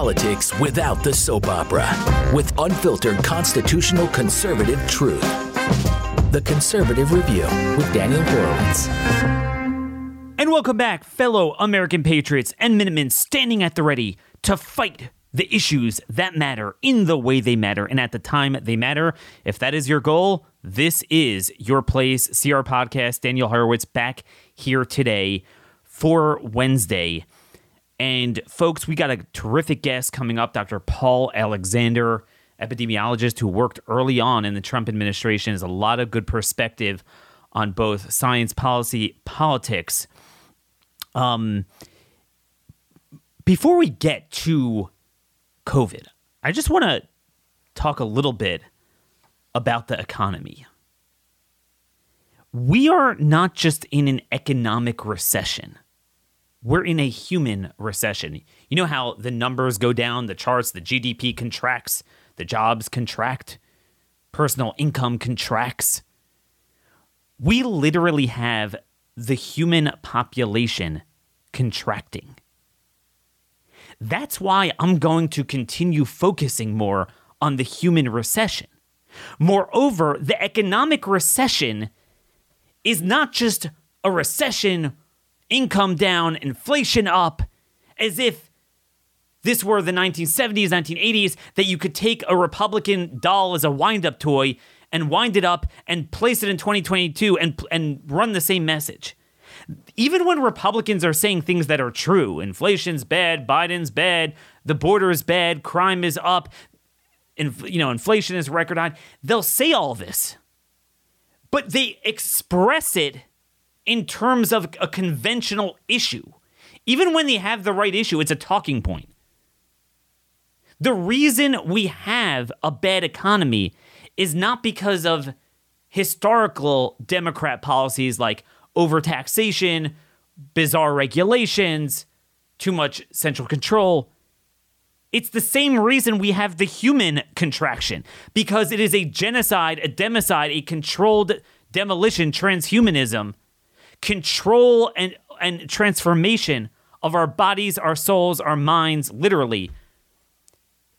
politics without the soap opera with unfiltered constitutional conservative truth. The Conservative Review with Daniel Horowitz. And welcome back, fellow American patriots and Minutemen standing at the ready to fight the issues that matter in the way they matter and at the time they matter. If that is your goal, this is your place. CR Podcast, Daniel Horowitz back here today for Wednesday. And folks, we got a terrific guest coming up, Dr. Paul Alexander, epidemiologist who worked early on in the Trump administration, has a lot of good perspective on both science, policy, politics. Um, before we get to COVID, I just want to talk a little bit about the economy. We are not just in an economic recession we're in a human recession. You know how the numbers go down, the charts, the GDP contracts, the jobs contract, personal income contracts. We literally have the human population contracting. That's why I'm going to continue focusing more on the human recession. Moreover, the economic recession is not just a recession income down, inflation up, as if this were the 1970s, 1980s, that you could take a Republican doll as a wind up toy and wind it up and place it in 2022 and, and run the same message. Even when Republicans are saying things that are true, inflation's bad, Biden's bad, the border is bad, crime is up, inf- you know, inflation is record high, they'll say all this. But they express it in terms of a conventional issue. Even when they have the right issue, it's a talking point. The reason we have a bad economy is not because of historical Democrat policies like overtaxation, bizarre regulations, too much central control. It's the same reason we have the human contraction, because it is a genocide, a democide, a controlled demolition, transhumanism control and, and transformation of our bodies, our souls, our minds, literally.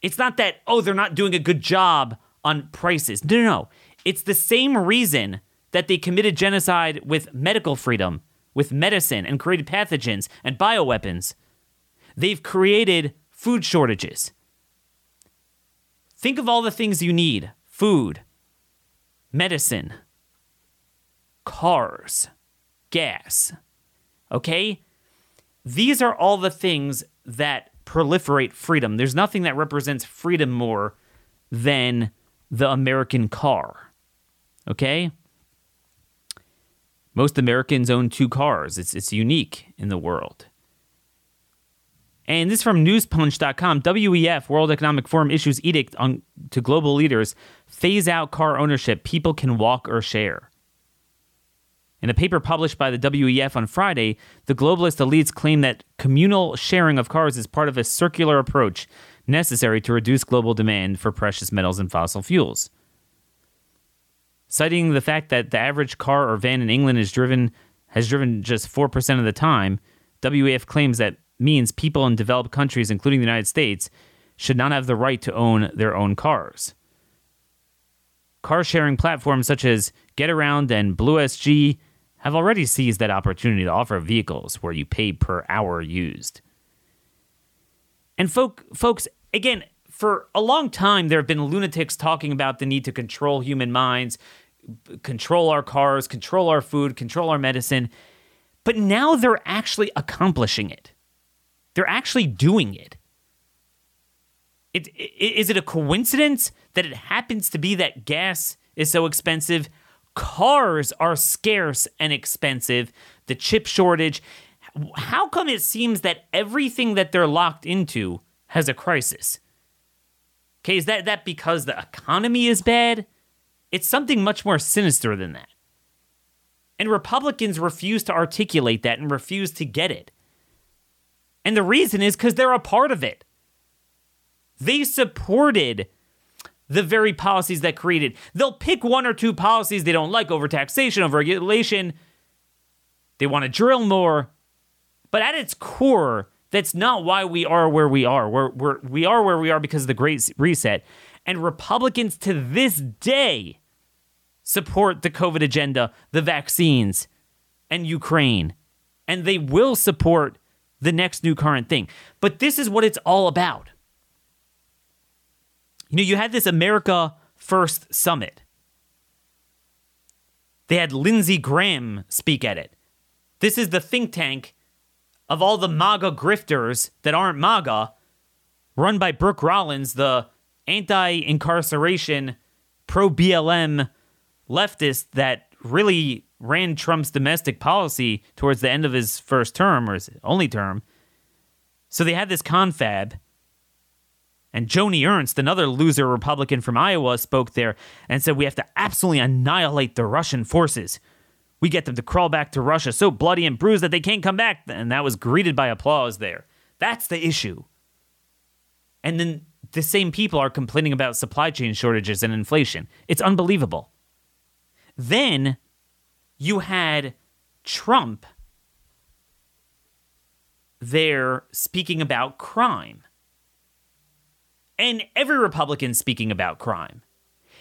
It's not that, oh, they're not doing a good job on prices. No, no, no. It's the same reason that they committed genocide with medical freedom, with medicine, and created pathogens and bioweapons. They've created food shortages. Think of all the things you need food, medicine, cars gas. Okay? These are all the things that proliferate freedom. There's nothing that represents freedom more than the American car. Okay? Most Americans own two cars. It's, it's unique in the world. And this is from newspunch.com. WEF, World Economic Forum, issues edict on, to global leaders phase out car ownership. People can walk or share. In a paper published by the WEF on Friday, the globalist elites claim that communal sharing of cars is part of a circular approach necessary to reduce global demand for precious metals and fossil fuels. Citing the fact that the average car or van in England is driven has driven just 4% of the time, WEF claims that means people in developed countries, including the United States, should not have the right to own their own cars. Car sharing platforms such as GetAround and BlueSG have already seized that opportunity to offer vehicles where you pay per hour used. And folk, folks, again, for a long time, there have been lunatics talking about the need to control human minds, control our cars, control our food, control our medicine. But now they're actually accomplishing it. They're actually doing it. It, it. Is it a coincidence that it happens to be that gas is so expensive cars are scarce and expensive, the chip shortage. How come it seems that everything that they're locked into has a crisis? Okay, is that, that because the economy is bad? It's something much more sinister than that. And Republicans refuse to articulate that and refuse to get it. And the reason is because they're a part of it. They supported the very policies that created. They'll pick one or two policies they don't like over taxation, over regulation. They want to drill more. But at its core, That's not why we are where we are. We're, we're, we are where we are because of the Great Reset. And Republicans to this day support the COVID agenda, the vaccines, and Ukraine. And they will support the next new current thing. But this is what it's all about. You know, you had this America First Summit. They had Lindsey Graham speak at it. This is the think tank of all the MAGA grifters that aren't MAGA, run by Brooke Rollins, the anti incarceration, pro BLM leftist that really ran Trump's domestic policy towards the end of his first term or his only term. So they had this confab. And Joni Ernst, another loser Republican from Iowa, spoke there and said, We have to absolutely annihilate the Russian forces. We get them to crawl back to Russia so bloody and bruised that they can't come back. And that was greeted by applause there. That's the issue. And then the same people are complaining about supply chain shortages and inflation. It's unbelievable. Then you had Trump there speaking about crime. And every Republican speaking about crime.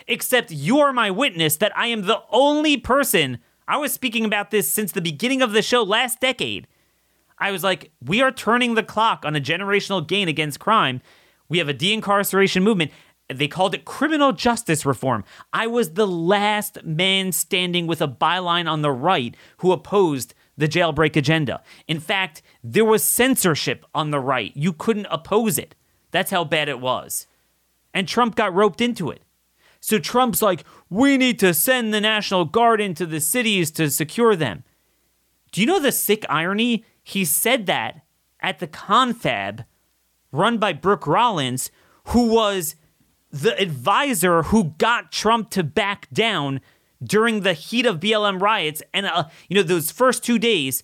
Except you are my witness that I am the only person. I was speaking about this since the beginning of the show last decade. I was like, we are turning the clock on a generational gain against crime. We have a de incarceration movement. They called it criminal justice reform. I was the last man standing with a byline on the right who opposed the jailbreak agenda. In fact, there was censorship on the right. You couldn't oppose it. That's how bad it was. And Trump got roped into it. So Trump's like, we need to send the National Guard into the cities to secure them. Do you know the sick irony? He said that at the confab run by Brooke Rollins, who was the advisor who got Trump to back down during the heat of BLM riots. And, uh, you know, those first two days,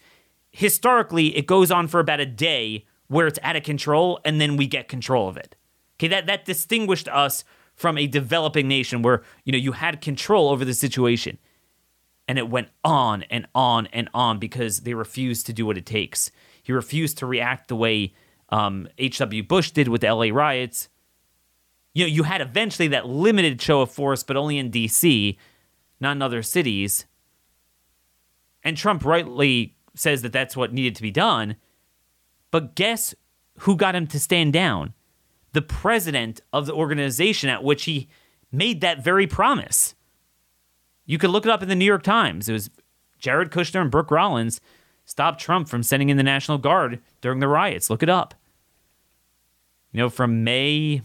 historically, it goes on for about a day where it's out of control and then we get control of it. Okay, that, that distinguished us from a developing nation where, you know, you had control over the situation. And it went on and on and on because they refused to do what it takes. He refused to react the way um, H.W. Bush did with the LA riots you know, you had eventually that limited show of force, but only in D.C., not in other cities. And Trump rightly says that that's what needed to be done. But guess who got him to stand down? The president of the organization at which he made that very promise. You could look it up in the New York Times. It was Jared Kushner and Brooke Rollins stopped Trump from sending in the National Guard during the riots. Look it up. You know, from May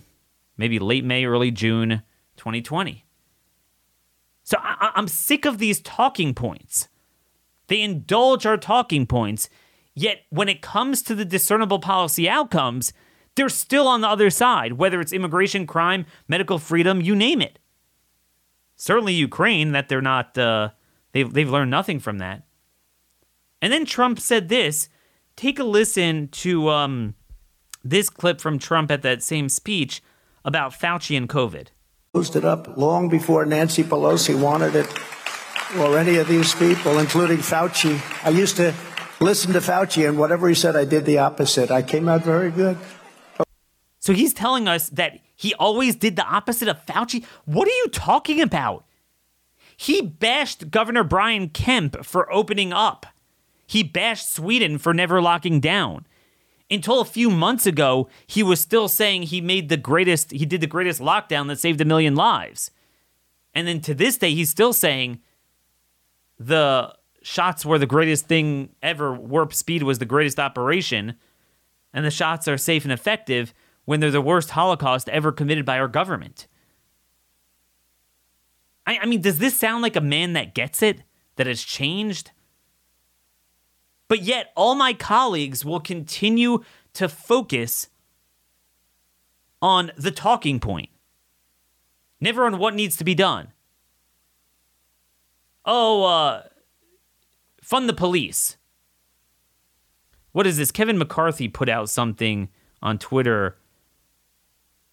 maybe late May, early June 2020. So I- I'm sick of these talking points. They indulge our talking points, yet when it comes to the discernible policy outcomes, they're still on the other side, whether it's immigration, crime, medical freedom, you name it. Certainly Ukraine, that they're not, uh, they've, they've learned nothing from that. And then Trump said this. Take a listen to um, this clip from Trump at that same speech about Fauci and COVID. It up long before Nancy Pelosi wanted it, or any of these people, including Fauci. I used to listen to Fauci, and whatever he said, I did the opposite. I came out very good. So he's telling us that he always did the opposite of Fauci? What are you talking about? He bashed Governor Brian Kemp for opening up. He bashed Sweden for never locking down until a few months ago, he was still saying he made the greatest, he did the greatest lockdown that saved a million lives. And then to this day, he's still saying the shots were the greatest thing ever. Warp speed was the greatest operation. And the shots are safe and effective when they're the worst Holocaust ever committed by our government. I, I mean, does this sound like a man that gets it? That has changed? But yet, all my colleagues will continue to focus on the talking point, never on what needs to be done. Oh, uh, fund the police. What is this? Kevin McCarthy put out something on Twitter.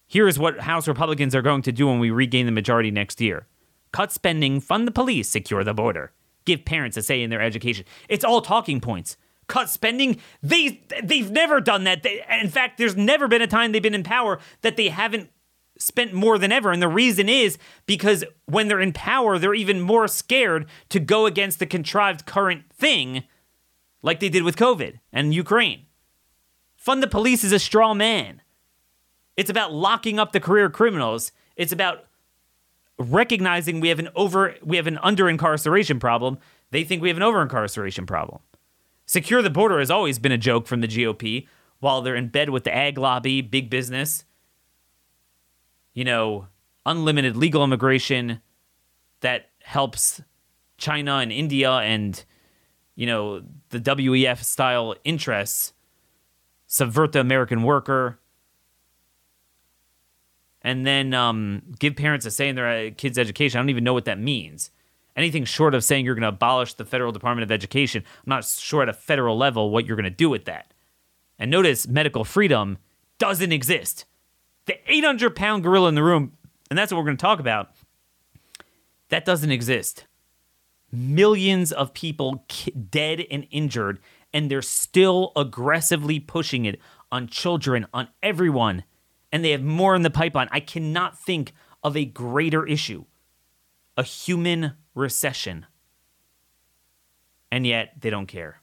Here's what House Republicans are going to do when we regain the majority next year cut spending, fund the police, secure the border give parents a say in their education. It's all talking points. cut spending. They they've never done that. They, in fact, there's never been a time they've been in power that they haven't spent more than ever. And the reason is because when they're in power, they're even more scared to go against the contrived current thing, like they did with COVID and Ukraine. Fund the police is a straw man. It's about locking up the career criminals. It's about recognizing we have an over we have an under incarceration problem. They think we have an over incarceration problem. Secure the border has always been a joke from the GOP while they're in bed with the ag lobby, big business. You know, unlimited legal immigration that helps China and India and you know, the WEF style interests subvert the American worker and then um, give parents a say in their uh, kids' education. I don't even know what that means. Anything short of saying you're going to abolish the federal Department of Education, I'm not sure at a federal level what you're going to do with that. And notice medical freedom doesn't exist. The 800 pound gorilla in the room, and that's what we're going to talk about, that doesn't exist. Millions of people dead and injured, and they're still aggressively pushing it on children, on everyone and they have more in the pipeline. I cannot think of a greater issue a human recession. And yet they don't care.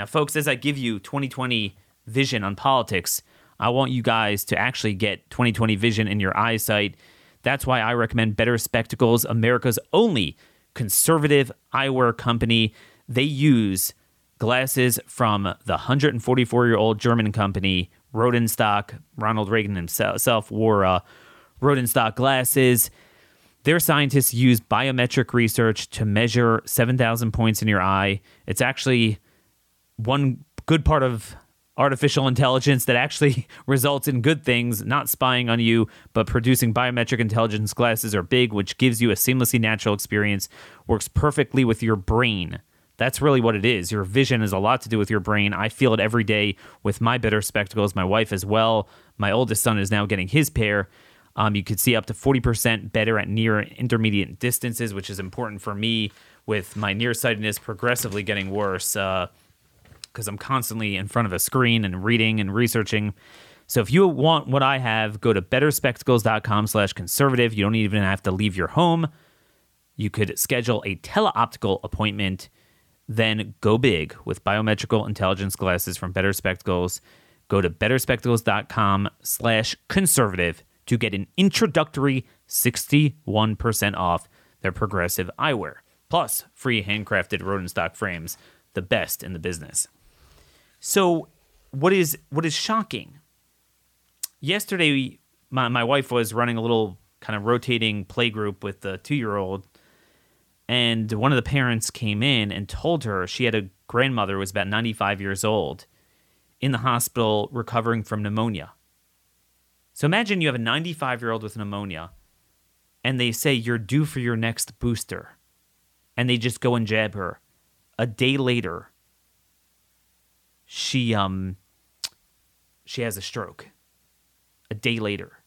Now, folks, as I give you 2020 vision on politics, I want you guys to actually get 2020 vision in your eyesight. That's why I recommend Better Spectacles, America's only conservative eyewear company. They use glasses from the 144 year old German company Rodenstock. Ronald Reagan himself wore uh, Rodenstock glasses. Their scientists use biometric research to measure 7,000 points in your eye. It's actually one good part of artificial intelligence that actually results in good things, not spying on you, but producing biometric intelligence glasses are big, which gives you a seamlessly natural experience, works perfectly with your brain. That's really what it is. Your vision is a lot to do with your brain. I feel it every day with my better spectacles, my wife as well. My oldest son is now getting his pair. Um, you could see up to 40% better at near intermediate distances, which is important for me with my nearsightedness progressively getting worse because I'm constantly in front of a screen and reading and researching. So if you want what I have, go to betterspectacles.com slash conservative. You don't even have to leave your home. You could schedule a teleoptical appointment then go big with biometrical intelligence glasses from Better Spectacles. Go to betterspectacles.com slash conservative to get an introductory 61% off their progressive eyewear. Plus, free handcrafted Rodenstock frames, the best in the business. So, what is what is shocking? Yesterday, my, my wife was running a little kind of rotating play group with the two year old and one of the parents came in and told her she had a grandmother who was about 95 years old in the hospital recovering from pneumonia. So imagine you have a 95 year old with pneumonia and they say you're due for your next booster and they just go and jab her. A day later, she um she has a stroke. A day later.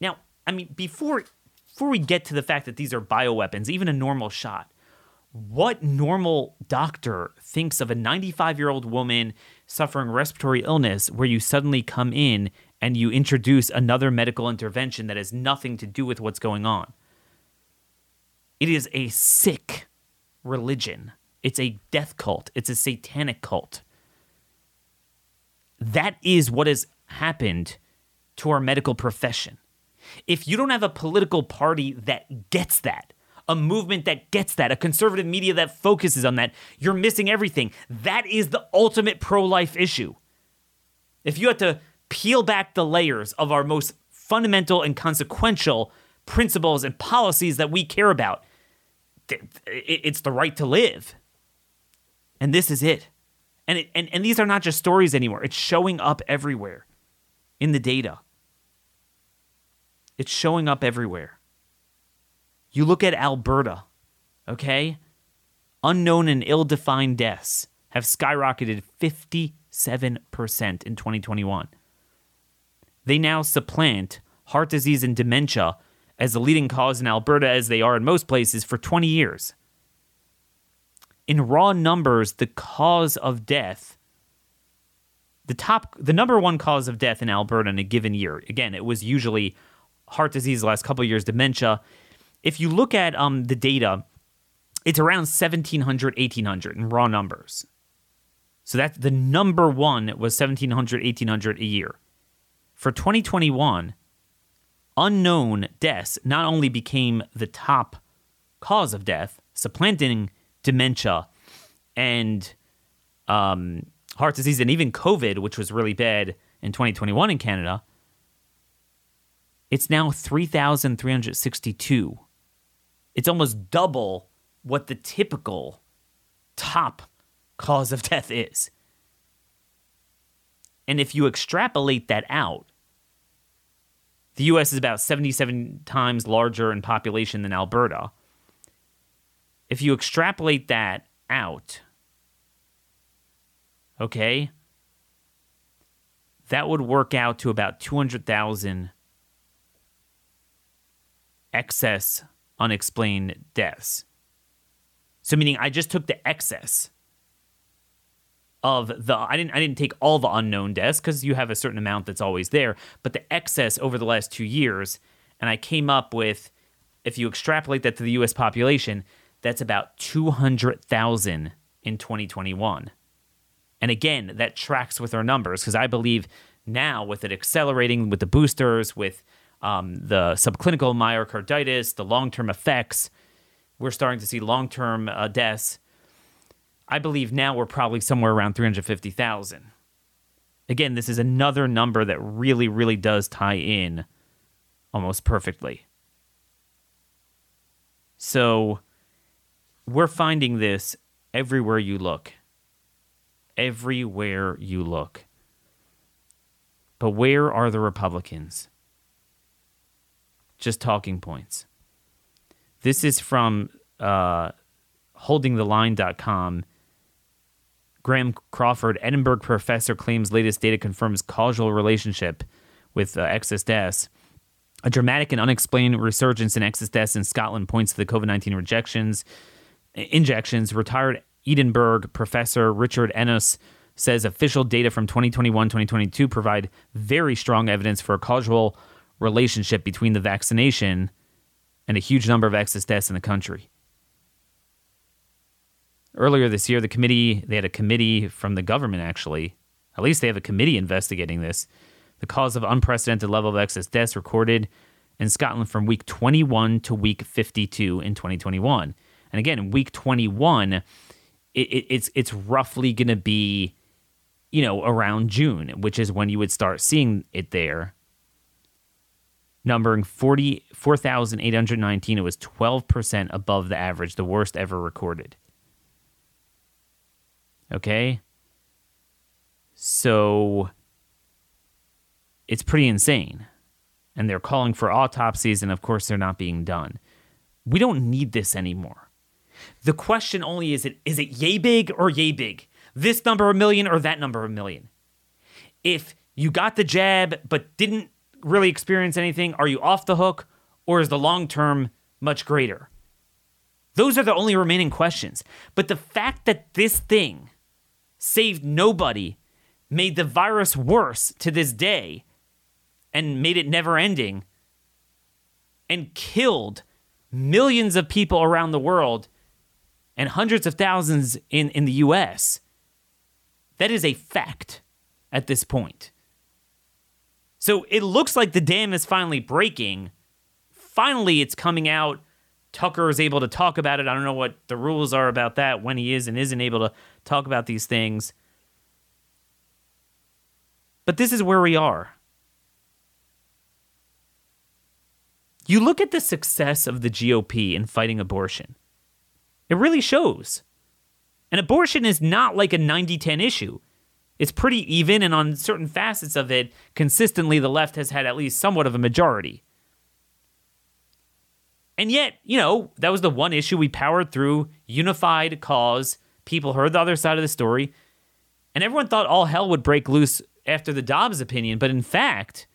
Now, I mean, before before we get to the fact that these are bioweapons, even a normal shot, what normal doctor thinks of a 95 year old woman suffering respiratory illness where you suddenly come in and you introduce another medical intervention that has nothing to do with what's going on? It is a sick religion. It's a death cult. It's a satanic cult. That is what has happened to our medical profession. If you don't have a political party that gets that, a movement that gets that, a conservative media that focuses on that, you're missing everything. That is the ultimate pro life issue. If you had to peel back the layers of our most fundamental and consequential principles and policies that we care about, it's the right to live. And this is it. And, it, and, and these are not just stories anymore, it's showing up everywhere in the data. It's showing up everywhere. You look at Alberta, okay? Unknown and ill defined deaths have skyrocketed 57% in 2021. They now supplant heart disease and dementia as the leading cause in Alberta, as they are in most places, for 20 years. In raw numbers, the cause of death, the top, the number one cause of death in Alberta in a given year. Again, it was usually heart disease. The last couple years, dementia. If you look at um, the data, it's around 1700, 1800 in raw numbers. So that's the number one was 1700, 1800 a year. For 2021, unknown deaths not only became the top cause of death, supplanting dementia and um, heart disease and even COVID, which was really bad in 2021 in Canada, it's now 3,362. It's almost double what the typical top cause of death is. And if you extrapolate that out, the US is about 77 times larger in population than Alberta. If you extrapolate that out, okay, that would work out to about 200,000 excess unexplained deaths. So meaning I just took the excess of the I didn't I didn't take all the unknown deaths because you have a certain amount that's always there, but the excess over the last two years, and I came up with if you extrapolate that to the US population, that's about 200,000 in 2021. And again, that tracks with our numbers because I believe now with it accelerating with the boosters, with um, the subclinical myocarditis, the long term effects, we're starting to see long term uh, deaths. I believe now we're probably somewhere around 350,000. Again, this is another number that really, really does tie in almost perfectly. So we're finding this everywhere you look. Everywhere you look. But where are the Republicans? Just talking points. This is from uh, holdingtheline.com. Graham Crawford, Edinburgh professor, claims latest data confirms causal relationship with uh, excess deaths. A dramatic and unexplained resurgence in excess deaths in Scotland points to the COVID 19 rejections, injections. Retired Edinburgh professor Richard Ennos says official data from 2021 2022 provide very strong evidence for a causal relationship between the vaccination and a huge number of excess deaths in the country. Earlier this year, the committee, they had a committee from the government actually, at least they have a committee investigating this, the cause of unprecedented level of excess deaths recorded in Scotland from week 21 to week 52 in 2021. And again, in week 21, it, it, it's it's roughly going to be, you know, around June, which is when you would start seeing it there numbering 44,819. It was 12% above the average, the worst ever recorded. Okay? So it's pretty insane. And they're calling for autopsies, and of course, they're not being done. We don't need this anymore. The question only is it is it yay big or yay big? This number a million or that number a million? If you got the jab but didn't really experience anything? Are you off the hook? Or is the long term much greater? Those are the only remaining questions. But the fact that this thing saved nobody, made the virus worse to this day, and made it never ending, and killed millions of people around the world and hundreds of thousands in, in the US, that is a fact at this point. So it looks like the dam is finally breaking. Finally, it's coming out. Tucker is able to talk about it. I don't know what the rules are about that when he is and isn't able to talk about these things. But this is where we are. You look at the success of the GOP in fighting abortion, it really shows. And abortion is not like a 90 10 issue it's pretty even, and on certain facets of it, consistently the left has had at least somewhat of a majority. And yet, you know, that was the one issue we powered through, unified cause. People heard the other side of the story, and everyone thought all hell would break loose after the Dobbs opinion. But in fact,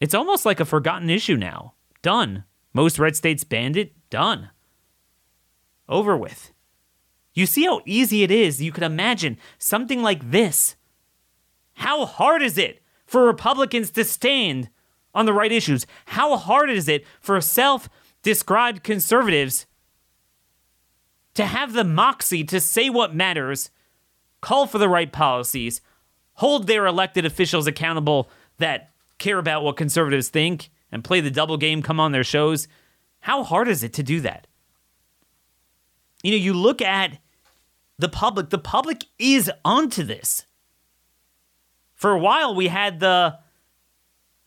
it's almost like a forgotten issue now. Done. Most red states banned it. Done. Over with. You see how easy it is? You could imagine something like this. How hard is it for Republicans to stand on the right issues? How hard is it for self described conservatives to have the moxie to say what matters, call for the right policies, hold their elected officials accountable that care about what conservatives think, and play the double game, come on their shows? How hard is it to do that? You know, you look at the public, the public is onto this. For a while, we had the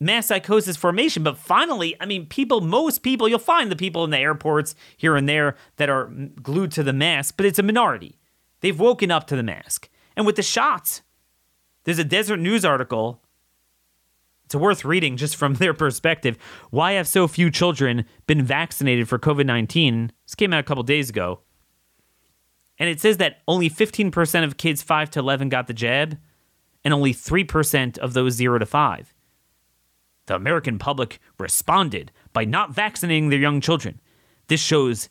mass psychosis formation, but finally, I mean, people, most people, you'll find the people in the airports here and there that are glued to the mask, but it's a minority. They've woken up to the mask. And with the shots, there's a Deseret News article. It's worth reading just from their perspective. Why have so few children been vaccinated for COVID 19? This came out a couple days ago. And it says that only 15% of kids 5 to 11 got the jab, and only 3% of those 0 to 5. The American public responded by not vaccinating their young children. This shows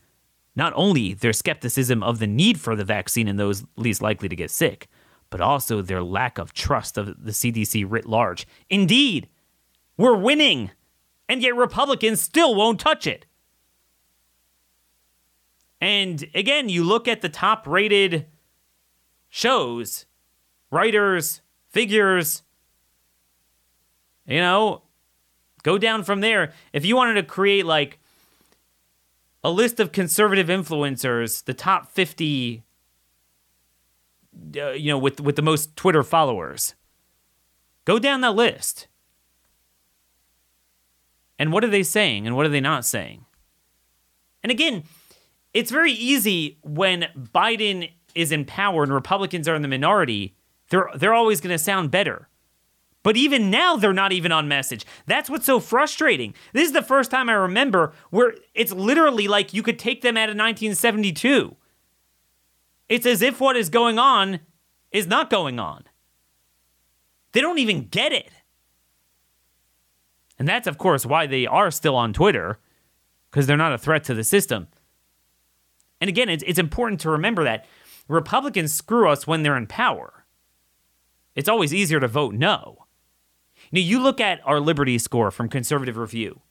not only their skepticism of the need for the vaccine in those least likely to get sick, but also their lack of trust of the CDC writ large. Indeed, we're winning, and yet Republicans still won't touch it. And again, you look at the top rated shows, writers, figures, you know, go down from there. If you wanted to create like a list of conservative influencers, the top 50 uh, you know with with the most Twitter followers. Go down that list. And what are they saying and what are they not saying? And again, it's very easy when Biden is in power and Republicans are in the minority, they're they're always going to sound better. But even now, they're not even on message. That's what's so frustrating. This is the first time I remember where it's literally like you could take them out of 1972. It's as if what is going on is not going on. They don't even get it. And that's, of course, why they are still on Twitter, because they're not a threat to the system. And again, it's, it's important to remember that Republicans screw us when they're in power. It's always easier to vote no. Now, you look at our Liberty score from Conservative Review.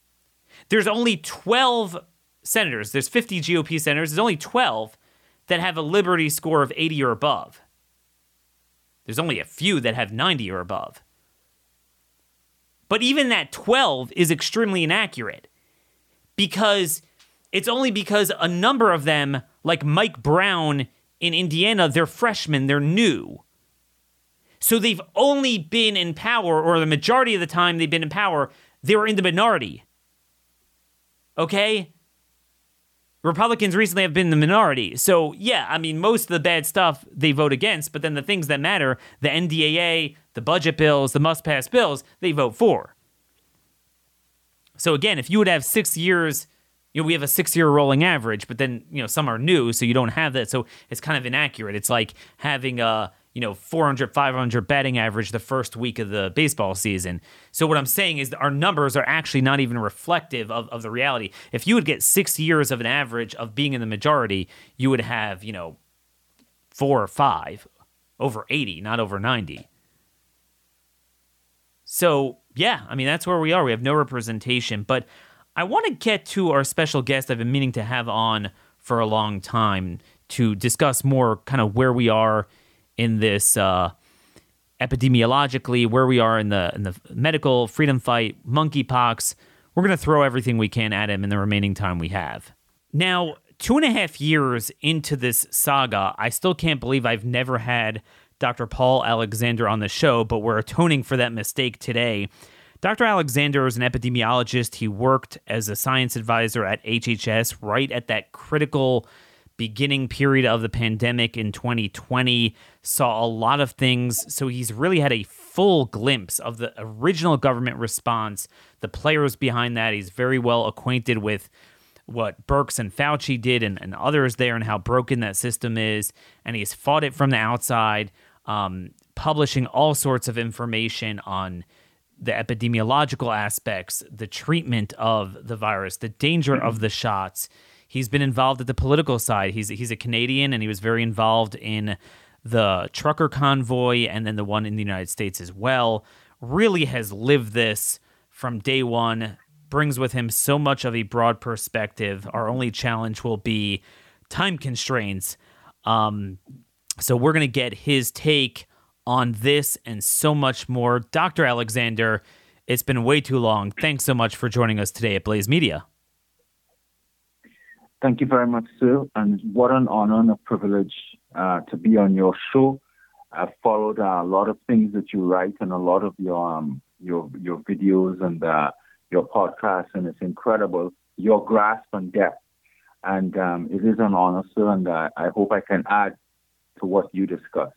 There's only 12 senators, there's 50 GOP senators, there's only 12 that have a Liberty score of 80 or above. There's only a few that have 90 or above. But even that 12 is extremely inaccurate because it's only because a number of them, like Mike Braun in Indiana, they're freshmen, they're new. So they've only been in power, or the majority of the time they've been in power, they were in the minority. Okay? Republicans recently have been the minority. So, yeah, I mean, most of the bad stuff they vote against, but then the things that matter, the NDAA, the budget bills, the must pass bills, they vote for. So, again, if you would have six years, you know, we have a six year rolling average, but then, you know, some are new, so you don't have that. So it's kind of inaccurate. It's like having a, you know 400 500 batting average the first week of the baseball season. So what i'm saying is our numbers are actually not even reflective of, of the reality. If you would get six years of an average of being in the majority you would have you know four or five over 80 not over 90 so yeah i mean that's where we are. We have no representation. But i want to get to our special guest i've been meaning to have on for a long time to discuss more kind of where we are in this uh, epidemiologically, where we are in the in the medical freedom fight, monkeypox. We're going to throw everything we can at him in the remaining time we have. Now, two and a half years into this saga, I still can't believe I've never had Dr. Paul Alexander on the show, but we're atoning for that mistake today. Dr. Alexander is an epidemiologist. He worked as a science advisor at HHS right at that critical beginning period of the pandemic in 2020, saw a lot of things. So he's really had a full glimpse of the original government response, the players behind that. He's very well acquainted with what Birx and Fauci did and, and others there and how broken that system is. And he's fought it from the outside, um, publishing all sorts of information on the epidemiological aspects, the treatment of the virus, the danger of the shots He's been involved at the political side. He's he's a Canadian and he was very involved in the trucker convoy and then the one in the United States as well. Really has lived this from day one. Brings with him so much of a broad perspective. Our only challenge will be time constraints. Um, so we're gonna get his take on this and so much more. Dr. Alexander, it's been way too long. Thanks so much for joining us today at Blaze Media. Thank you very much, sir. And what an honor and a privilege uh, to be on your show. I've followed uh, a lot of things that you write and a lot of your um, your your videos and uh, your podcasts, and it's incredible your grasp and depth. And um, it is an honor, sir, and uh, I hope I can add to what you discussed.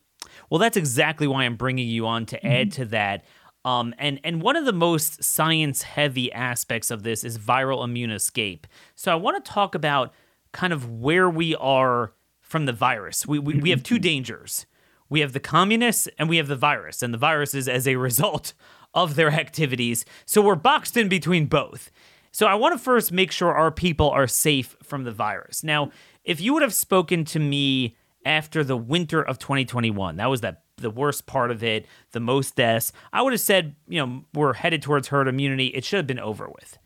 Well, that's exactly why I'm bringing you on to add mm-hmm. to that. Um, and and one of the most science heavy aspects of this is viral immune escape. So I want to talk about kind of where we are from the virus. We, we we have two dangers. We have the communists and we have the virus, and the virus is as a result of their activities. So we're boxed in between both. So I want to first make sure our people are safe from the virus. Now, if you would have spoken to me after the winter of 2021, that was that the worst part of it, the most deaths. I would have said, you know, we're headed towards herd immunity. It should have been over with.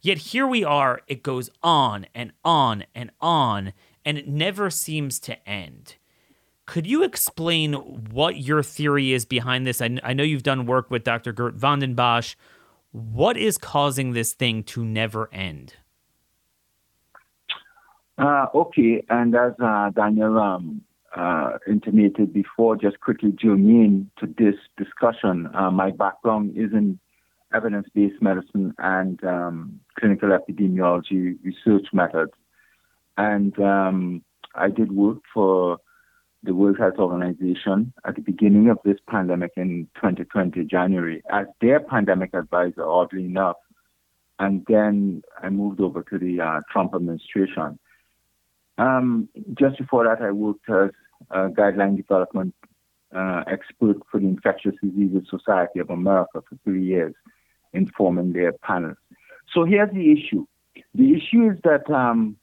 Yet here we are, it goes on and on and on, and it never seems to end. Could you explain what your theory is behind this? I, I know you've done work with Dr. Geert Vanden Bossche. What is causing this thing to never end? Uh, okay, and as uh, Daniel um, uh, intimated before, just quickly germane to this discussion, uh, my background is in evidence based medicine and um, clinical epidemiology research methods. And um, I did work for the World Health Organization at the beginning of this pandemic in 2020, January, as their pandemic advisor, oddly enough. And then I moved over to the uh, Trump administration. Um, just before that, I worked as a guideline development uh, expert for the Infectious Diseases Society of America for three years, informing their panels. So here's the issue. The issue is that, um,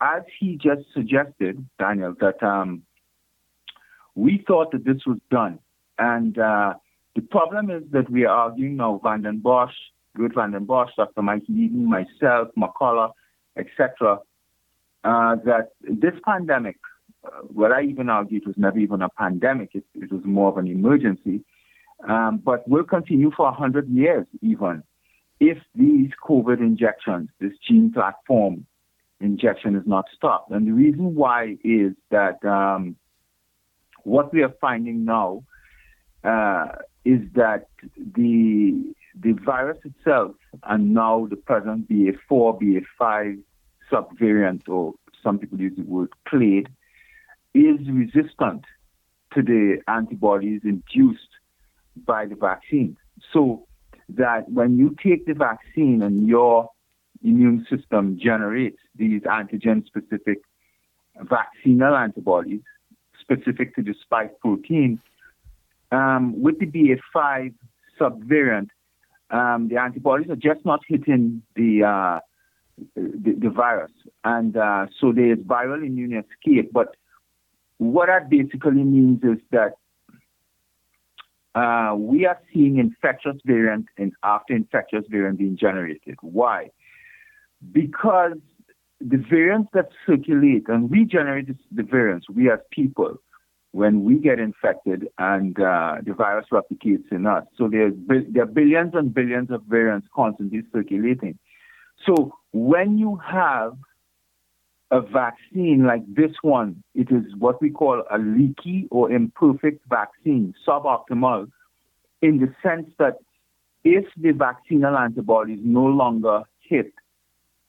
as he just suggested, Daniel, that um, we thought that this was done. And uh, the problem is that we are arguing now, Vanden Bossche, Geert Vanden Bossche, Dr. Mike Yeadon, myself, McCullough, etc., uh, that this pandemic, uh, what I even argue it was never even a pandemic, it, it was more of an emergency, um, but will continue for 100 years even if these COVID injections, this gene platform injection is not stopped. And the reason why is that um, what we are finding now uh, is that the the virus itself and now the present BA4, BA5 subvariant, or some people use the word clade, is resistant to the antibodies induced by the vaccine. So that when you take the vaccine and your immune system generates these antigen specific vaccinal antibodies specific to the spike protein, um, with the BA5 subvariant, um, the antibodies are just not hitting the uh, the, the virus. And uh, so there is viral immune escape. But what that basically means is that uh, we are seeing infectious variant and after infectious variant being generated. Why? Because the variants that circulate, and we generate the variants, we as people, when we get infected and uh, the virus replicates in us. So there's, there are billions and billions of variants constantly circulating. So when you have a vaccine like this one, it is what we call a leaky or imperfect vaccine, suboptimal, in the sense that if the vaccinal antibodies no longer hit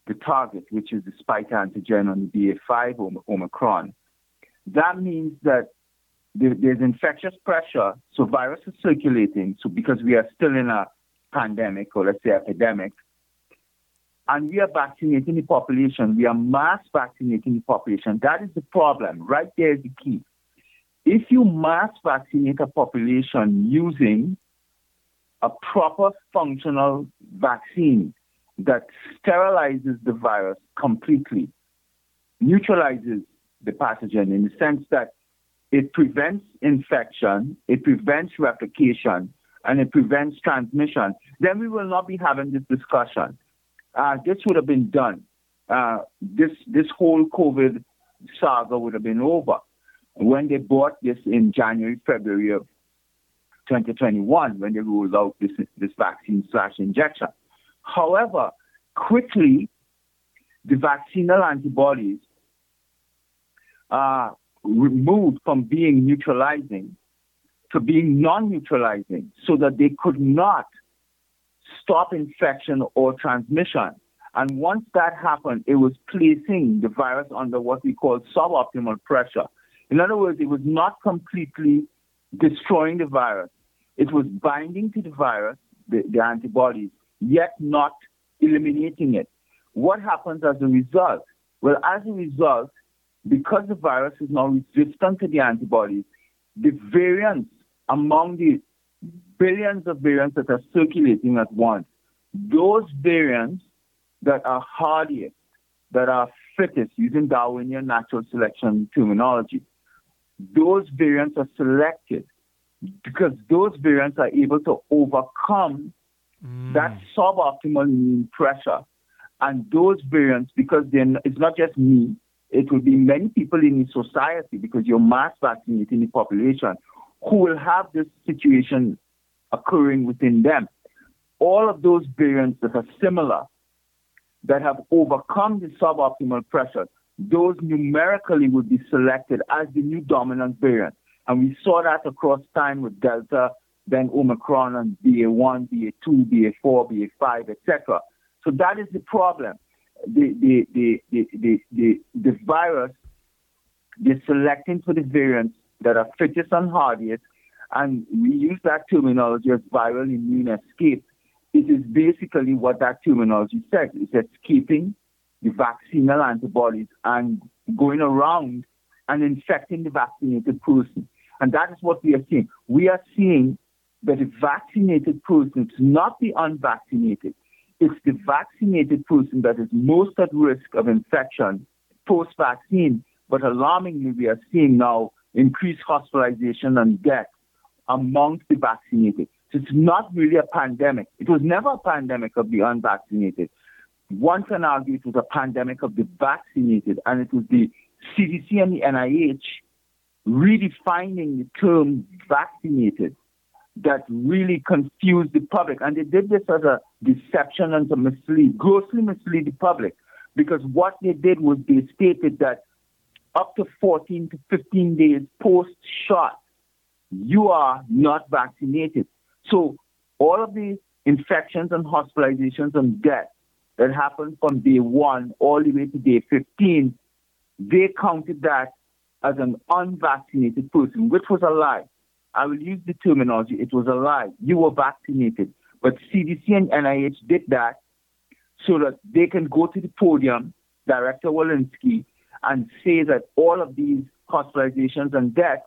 the target, which is the spike antigen on the BA5 Omicron, that means that there's infectious pressure, so virus is circulating. So because we are still in a pandemic or let's say epidemic, and we are vaccinating the population. We are mass vaccinating the population. That is the problem. Right there is the key. If you mass vaccinate a population using a proper functional vaccine, that sterilizes the virus completely, neutralizes the pathogen in the sense that it prevents infection, it prevents replication, and it prevents transmission, then we will not be having this discussion. Uh, this would have been done. Uh, this this whole COVID saga would have been over when they bought this in January, February of 2021, when they rolled out this this vaccine slash injection. However, quickly the vaccinal antibodies are removed from being neutralizing to being non-neutralizing so that they could not stop infection or transmission. And once that happened, it was placing the virus under what we call suboptimal pressure. In other words, it was not completely destroying the virus. It was binding to the virus, the, the antibodies, yet not eliminating it. What happens as a result? Well, as a result, because the virus is now resistant to the antibodies, the variants among the billions of variants that are circulating at once, those variants that are hardiest, that are fittest, using Darwinian natural selection terminology, those variants are selected because those variants are able to overcome mm. that suboptimal mean pressure. And those variants, because then it's not just me, it will be many people in the society because you're mass vaccinating the population who will have this situation occurring within them. All of those variants that are similar, that have overcome the suboptimal pressure, those numerically would be selected as the new dominant variant. And we saw that across time with Delta, then Omicron and BA1, BA2, BA4, BA5, etc. So that is the problem. The, the, the, the, the, the, the virus, they're selecting for the variants that are fittest and hardiest, and we use that terminology as viral immune escape. It is basically what that terminology says. It's escaping the vaccinal antibodies and going around and infecting the vaccinated person. And that is what we are seeing. We are seeing that the vaccinated person is not the unvaccinated. It's the vaccinated person that is most at risk of infection post vaccine. But alarmingly, we are seeing now increased hospitalization and death amongst the vaccinated. So it's not really a pandemic. It was never a pandemic of the unvaccinated. One can argue it was a pandemic of the vaccinated, and it was the CDC and the NIH redefining the term vaccinated that really confused the public. And they did this as a deception and to mislead, grossly mislead the public. Because what they did was they stated that up to 14 to 15 days post shot, you are not vaccinated. So all of the infections and hospitalizations and deaths that happened from day one all the way to day 15, they counted that as an unvaccinated person, which was a lie. I will use the terminology, it was a lie. You were vaccinated. But CDC and NIH did that so that they can go to the podium, Director Walensky, and say that all of these hospitalizations and deaths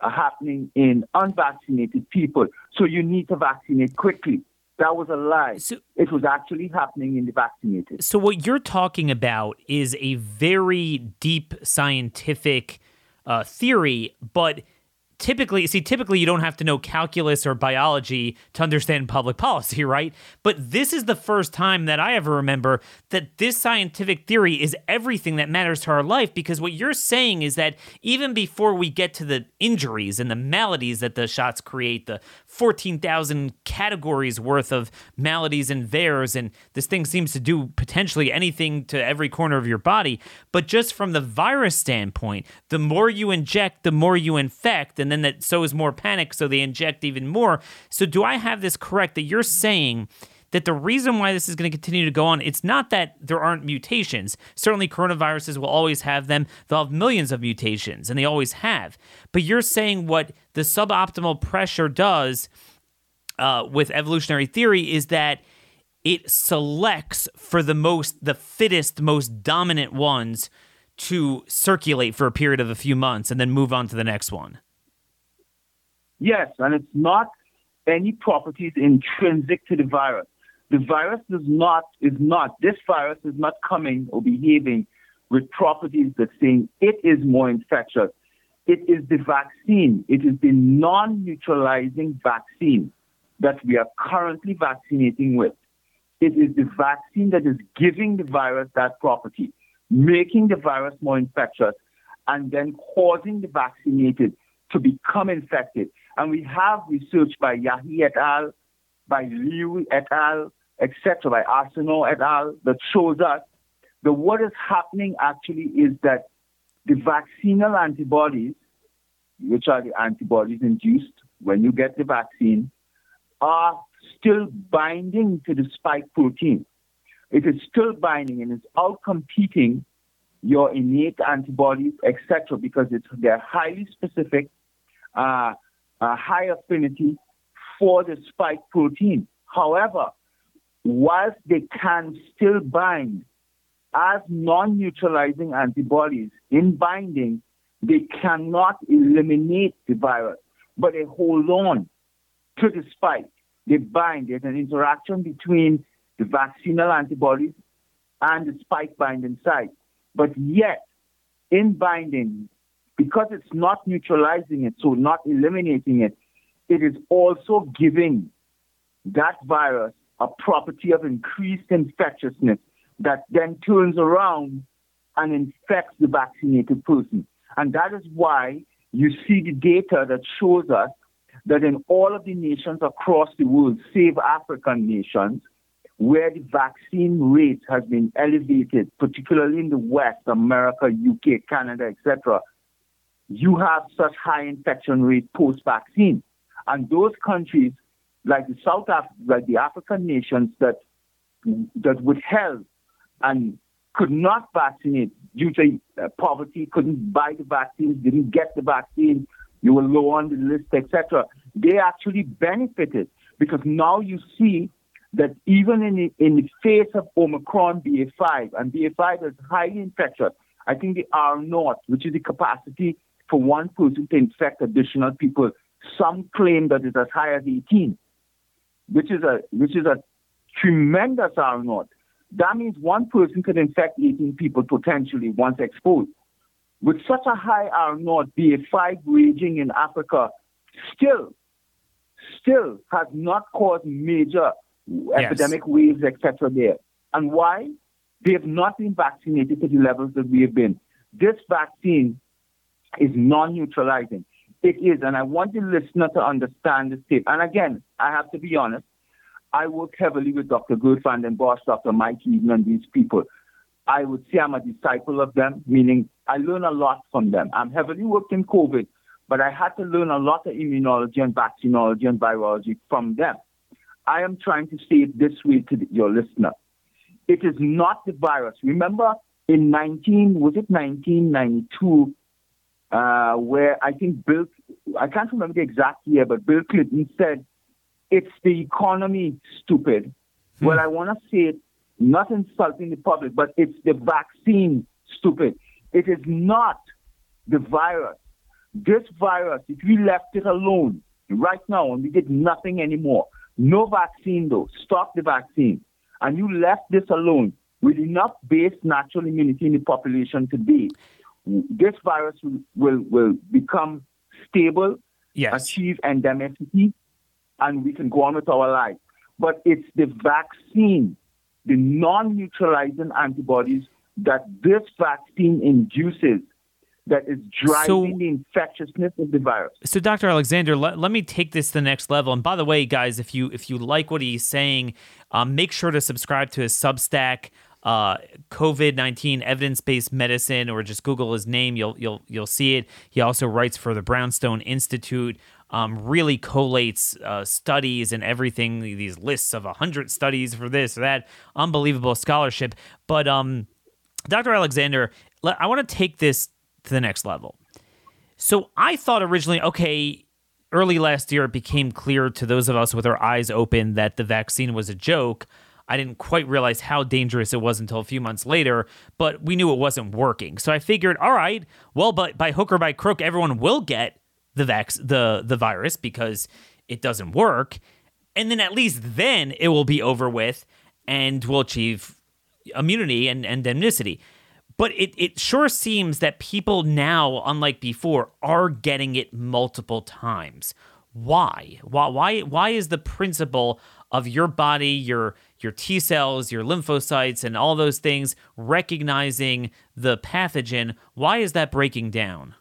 are happening in unvaccinated people. So you need to vaccinate quickly. That was a lie. So, it was actually happening in the vaccinated. So, what you're talking about is a very deep scientific uh, theory, but typically see typically you don't have to know calculus or biology to understand public policy right? But this is the first time that i ever remember that this scientific theory is everything that matters to our life because what you're saying is that even before we get to the injuries and the maladies that the shots create the 14,000 categories worth of maladies and VAERS and this thing seems to do potentially anything to every corner of your body but just from the virus standpoint the more you inject the more you infect and and then that sows more panic, so they inject even more. So, do I have this correct that you're saying? that the reason why this is going to continue to go on, it's not that there aren't mutations. Certainly, coronaviruses will always have them. They'll have millions of mutations, and they always have. But you're saying what the suboptimal pressure does uh, with evolutionary theory is that it selects for the most, the fittest, most dominant ones to circulate for a period of a few months and then move on to the next one. Yes, and it's not any properties intrinsic to the virus. The virus does not, is not, this virus is not coming or behaving with properties that saying it is more infectious. It is the vaccine, it is the non neutralizing vaccine that we are currently vaccinating with. It is the vaccine that is giving the virus that property, making the virus more infectious, and then causing the vaccinated to become infected. And we have research by Yahi et al., by Liu et al., etc., by Arsenault et al., that shows us that what is happening actually is that the vaccinal antibodies, which are the antibodies induced when you get the vaccine, are still binding to the spike protein. It is still binding and it's out competing your innate antibodies, etc., because it's, they're highly specific, uh, uh, high affinity for the spike protein. However, whilst they can still bind as non neutralizing antibodies in binding, they cannot eliminate the virus, but they hold on to the spike. They bind. There's an interaction between the vaccinal antibodies and the spike binding site. But yet, in binding, because it's not neutralizing it, so not eliminating it, it is also giving that virus a property of increased infectiousness that then turns around and infects the vaccinated person. And that is why you see the data that shows us that in all of the nations across the world, save African nations, where the vaccine rate has been elevated, particularly in the West, America, UK, Canada, etc., you have such high infection rate post-vaccine. And those countries, like the South like the African nations that that withheld and could not vaccinate due to uh, poverty, couldn't buy the vaccines, didn't get the vaccine, you were low on the list, etc. They actually benefited because now you see that even in the, in the face of Omicron BA5, and BA5 is highly infectious, I think the R naught, which is the capacity for one person to infect additional people, some claim that it's as high as 18, which is a which is a tremendous R naught. That means one person could infect 18 people potentially once exposed. With such a high R naught, BA5 raging in Africa, still, still has not caused major yes. epidemic waves, etc. there. And why? They have not been vaccinated to the levels that we have been. This vaccine is non-neutralizing. It is, and I want the listener to understand this tape. And again, I have to be honest, I work heavily with Dr. Vanden Bossche, Dr. Mike Yeadon, and these people. I would say I'm a disciple of them, meaning I learn a lot from them. I'm heavily worked in COVID, but I had to learn a lot of immunology and vaccinology and virology from them. I am trying to say it this way to your listener. It is not the virus. Remember in 19, was it 1992, uh, where I think Bill, I can't remember the exact year, but Bill Clinton said, it's the economy, stupid. Hmm. Well, I want to say it, not insulting the public, but it's the vaccine, stupid. It is not the virus. This virus, if we left it alone right now and we did nothing anymore, no vaccine though, stop the vaccine, and you left this alone with enough base natural immunity in the population today, this virus will, will, become stable, yes. achieve endemicity, and we can go on with our lives. But it's the vaccine, the non neutralizing antibodies that this vaccine induces that is driving so, the infectiousness of the virus. So, Dr. Alexander, let, let me take this to the next level. And by the way, guys, if you if you like what he's saying, um, make sure to subscribe to his Substack uh, COVID nineteen evidence based medicine, or just Google his name. You'll you'll you'll see it. He also writes for the Brownstone Institute. Um, really collates uh, studies and everything. These lists of hundred studies for this or that. Unbelievable scholarship. But um, Dr. Alexander, I want to take this to the next level. So I thought originally, okay, early last year it became clear to those of us with our eyes open that the vaccine was a joke. I didn't quite realize how dangerous it was until a few months later, but we knew it wasn't working. So I figured, all right, well, but by hook or by crook, everyone will get the vax the the virus because it doesn't work. and then at least then it will be over with and we'll achieve immunity and, and indemnicity. But it, it sure seems that people now, unlike before, are getting it multiple times. Why? Why why why is the principle of your body, your your T cells, your lymphocytes, and all those things recognizing the pathogen, why is that breaking down?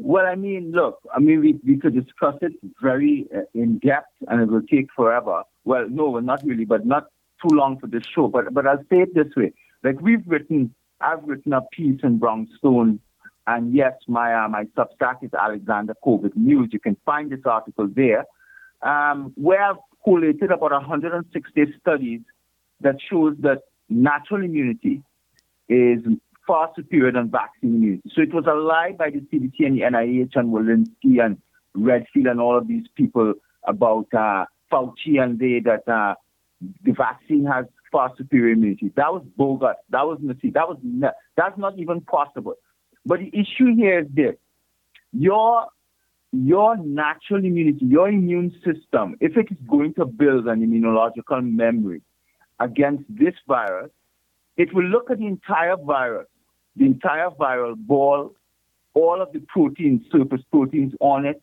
Well, I mean, look, I mean, we, we could discuss it very uh, in depth and it will take forever. Well, no, not really, but not too long for this show. But, but I'll say it this way. Like we've written, I've written a piece in Brownstone, and yes, my, uh, my Substack is Alexander COVID News. You can find this article there, um, where I've collated about 160 studies that shows that natural immunity is far superior than vaccine immunity. So it was a lie by the CDC and the NIH and Walensky and Redfield and all of these people about uh, Fauci and they that uh, the vaccine has far superior immunity. That was bogus. That was mistake. That was that's not even possible. But the issue here is this: your your natural immunity, your immune system, if it is going to build an immunological memory against this virus, it will look at the entire virus the entire viral ball, all of the proteins, surface proteins on it.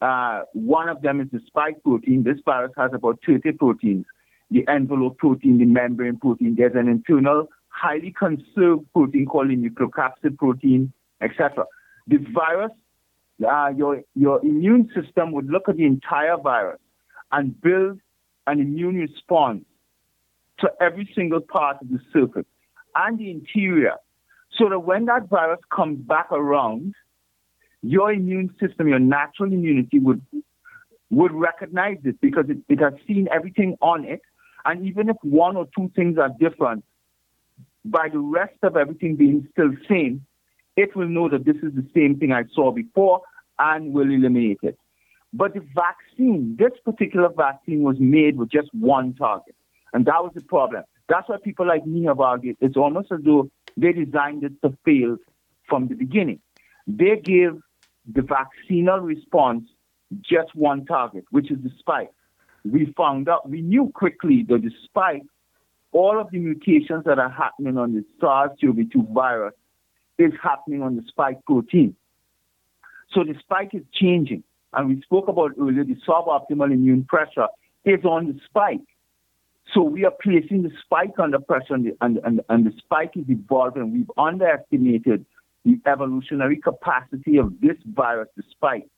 Uh, one of them is the spike protein. This virus has about 30 proteins. The envelope protein, the membrane protein. There's an internal, highly conserved protein called the nucleocapsid protein, etc. The virus, uh, your, your immune system would look at the entire virus and build an immune response to every single part of the surface and the interior so that when that virus comes back around, your immune system, your natural immunity would would recognize it because it, it has seen everything on it. And even if one or two things are different, by the rest of everything being still same, it will know that this is the same thing I saw before and will eliminate it. But the vaccine, this particular vaccine was made with just one target. And that was the problem. That's why people like me have argued. It's almost as though they designed it to fail from the beginning. They give the vaccinal response just one target, which is the spike. We found out, we knew quickly that the spike, all of the mutations that are happening on the SARS-CoV-2 virus is happening on the spike protein. So the spike is changing. And we spoke about earlier, the suboptimal immune pressure is on the spike. So we are placing the spike under pressure, and the, and, and, and the spike is evolving. We've underestimated the evolutionary capacity of this virus, the spike,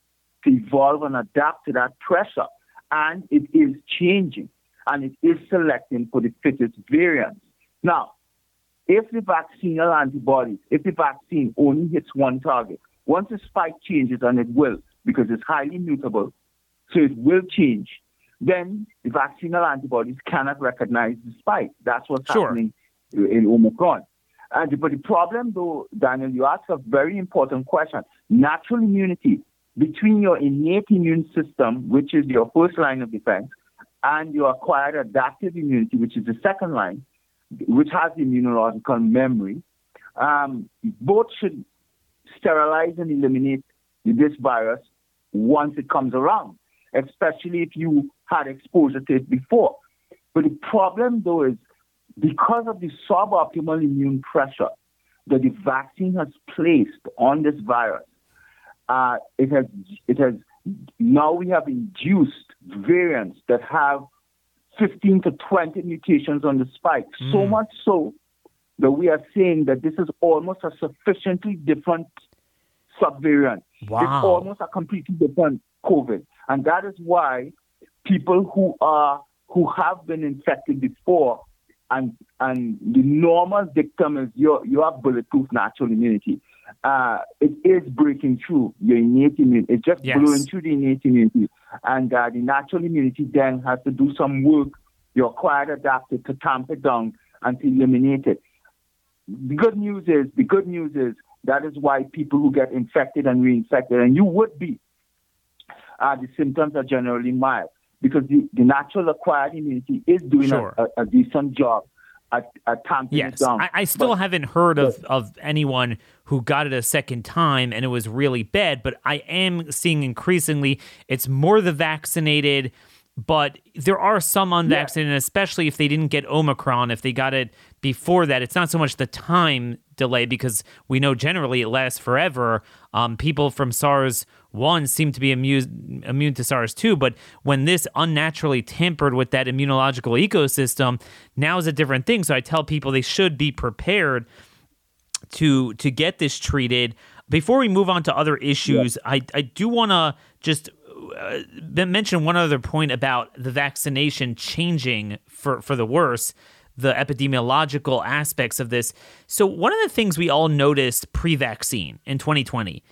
to evolve and adapt to that pressure. And it is changing, and it is selecting for the fittest variants. Now, if the vaccine or antibodies, if the vaccine only hits one target, once the spike changes, and it will, because it's highly mutable, so it will change, then the vaccinal antibodies cannot recognize the spike. That's what's sure. happening in Omicron. And, but the problem, though, Daniel, you ask a very important question. Natural immunity between your innate immune system, which is your first line of defense, and your acquired adaptive immunity, which is the second line, which has immunological memory, um, both should sterilize and eliminate this virus once it comes around, especially if you had exposure to it before. But the problem, though, is because of the suboptimal immune pressure that the vaccine has placed on this virus, uh, it has it has now we have induced variants that have 15 to 20 mutations on the spike. Mm. So much so that we are saying that this is almost a sufficiently different subvariant. Wow. It's almost a completely different COVID. And that is why people who are who have been infected before and and the normal dictum is you you have bulletproof natural immunity. Uh, it is breaking through your innate immunity. It's just yes. blowing through the innate immunity, and uh, the natural immunity then has to do some work. Your acquired adapted to tamp it down and to eliminate it. The good news is the good news is that is why people who get infected and reinfected, and you would be, uh, the symptoms are generally mild because the, the natural acquired immunity is doing sure. a, a, decent job at tamping yes. I, I still But- haven't heard of, of anyone who got it a second time and it was really bad, but I am seeing increasingly it's more the vaccinated, but there are some unvaccinated, especially if they didn't get Omicron, if they got it before that. It's not so much the time delay because we know generally it lasts forever. Um, people from SARS 1 seem to be immune, immune to SARS 2, but when this unnaturally tampered with that immunological ecosystem, now is a different thing. So I tell people they should be prepared to to get this treated. Before we move on to other issues, I I do want to just uh, mention one other point about the vaccination changing for for the worse. The epidemiological aspects of this. So, one of the things we all noticed pre vaccine in 2020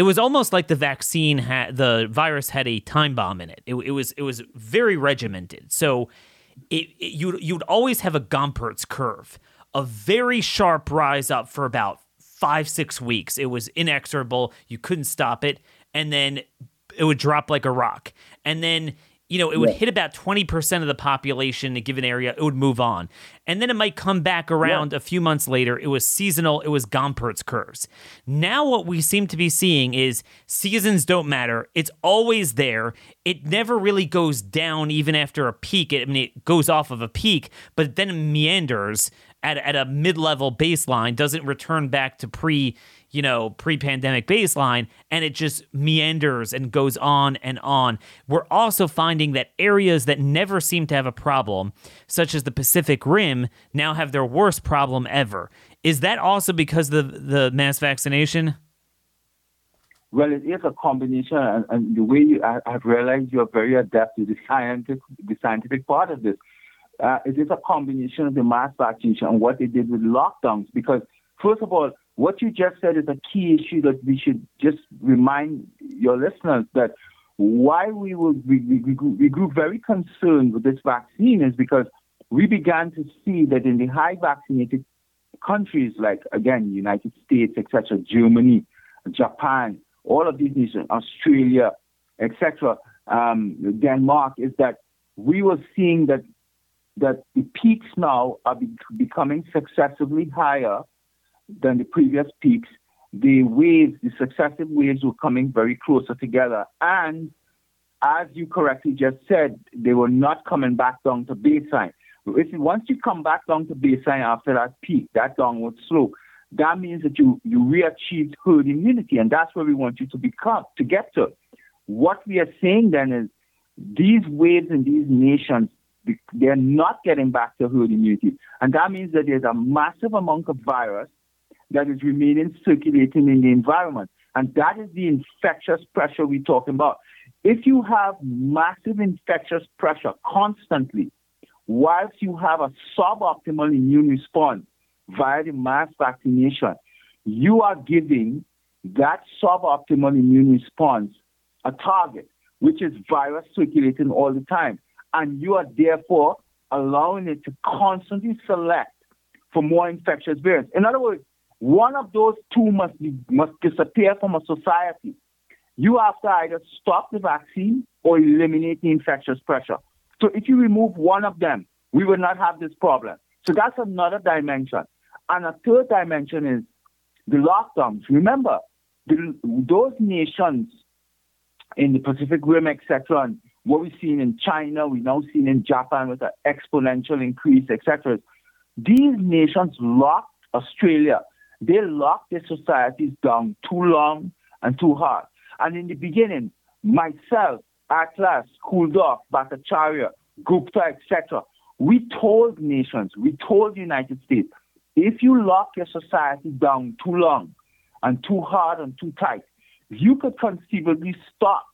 it was almost like the vaccine had the virus had a time bomb in it. It, it was it was very regimented. So it, it you you'd always have a Gompertz curve, a very sharp rise up for about five six weeks. It was inexorable. You couldn't stop it, and then it would drop like a rock, and then. You know, it would hit about 20% of the population in a given area. It would move on. And then it might come back around a few months later. It was seasonal. It was Gompertz curves. Now, what we seem to be seeing is seasons don't matter. It's always there. It never really goes down even after a peak. I mean, it goes off of a peak, but then meanders at, at a mid level baseline, doesn't return back to pre you know, pre pandemic baseline, and it just meanders and goes on and on. We're also finding that areas that never seem to have a problem, such as the Pacific Rim, now have their worst problem ever. Is that also because of the, the mass vaccination? Well, it is a combination, and, and the way you, I, I've realized you are very adept to the scientific, the scientific part of this. Uh, it is a combination of the mass vaccination and what they did with lockdowns. Because, first of all, what you just said is a key issue that we should just remind your listeners that why we will we, we, we, grew, very concerned with this vaccine is because we began to see that in the high vaccinated countries like again United States, etc., Germany, Japan, all of these nations, Australia, etc., um, Denmark, is that we were seeing that that the peaks now are be- becoming successively higher than the previous peaks. The waves, the successive waves were coming very closer together. And as you correctly just said, they were not coming back down to baseline. If, once you come back down to baseline after that peak, that downward slope, that means that you, you re-achieved herd immunity, and that's where we want you to become, to get to. What we are saying then is these waves in these nations, they're not getting back to herd immunity. And that means that there's a massive amount of virus that is remaining circulating in the environment. And that is the infectious pressure we're talking about. If you have massive infectious pressure constantly, whilst you have a suboptimal immune response via the mass vaccination, you are giving that suboptimal immune response a target, which is virus circulating all the time. And you are therefore allowing it to constantly select for more infectious variants. In other words, one of those two must be, must disappear from a society. You have to either stop the vaccine or eliminate the infectious pressure. So if you remove one of them, we will not have this problem. So that's another dimension. And a third dimension is the lockdowns. Remember, the, those nations in the Pacific Rim, etc., and what we've seen in China, we've now seen in Japan with an exponential increase, etc. These nations locked Australia. They locked their societies down too long and too hard. And in the beginning, myself, Atlas, Kulldorff, Bhattacharya, Gupta, etc., we told nations, we told the United States, if you lock your society down too long and too hard and too tight, you could conceivably stop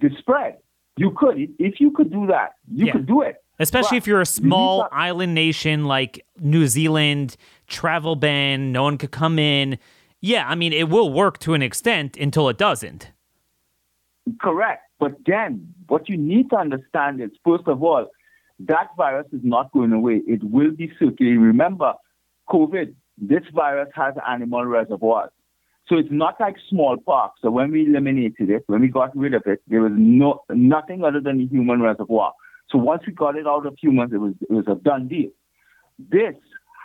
the spread. You could. If you could do that, you Yeah. could do it. Especially if you're a small to- island nation like New Zealand, travel ban, no one could come in. Yeah, I mean, it will work to an extent until it doesn't. Correct. But then what you need to understand is, first of all, that virus is not going away. It will be circulating. Remember, COVID, this virus has animal reservoirs. So it's not like smallpox. So when we eliminated it, when we got rid of it, there was no nothing other than the human reservoir. So once we got it out of humans, it was it was a done deal. this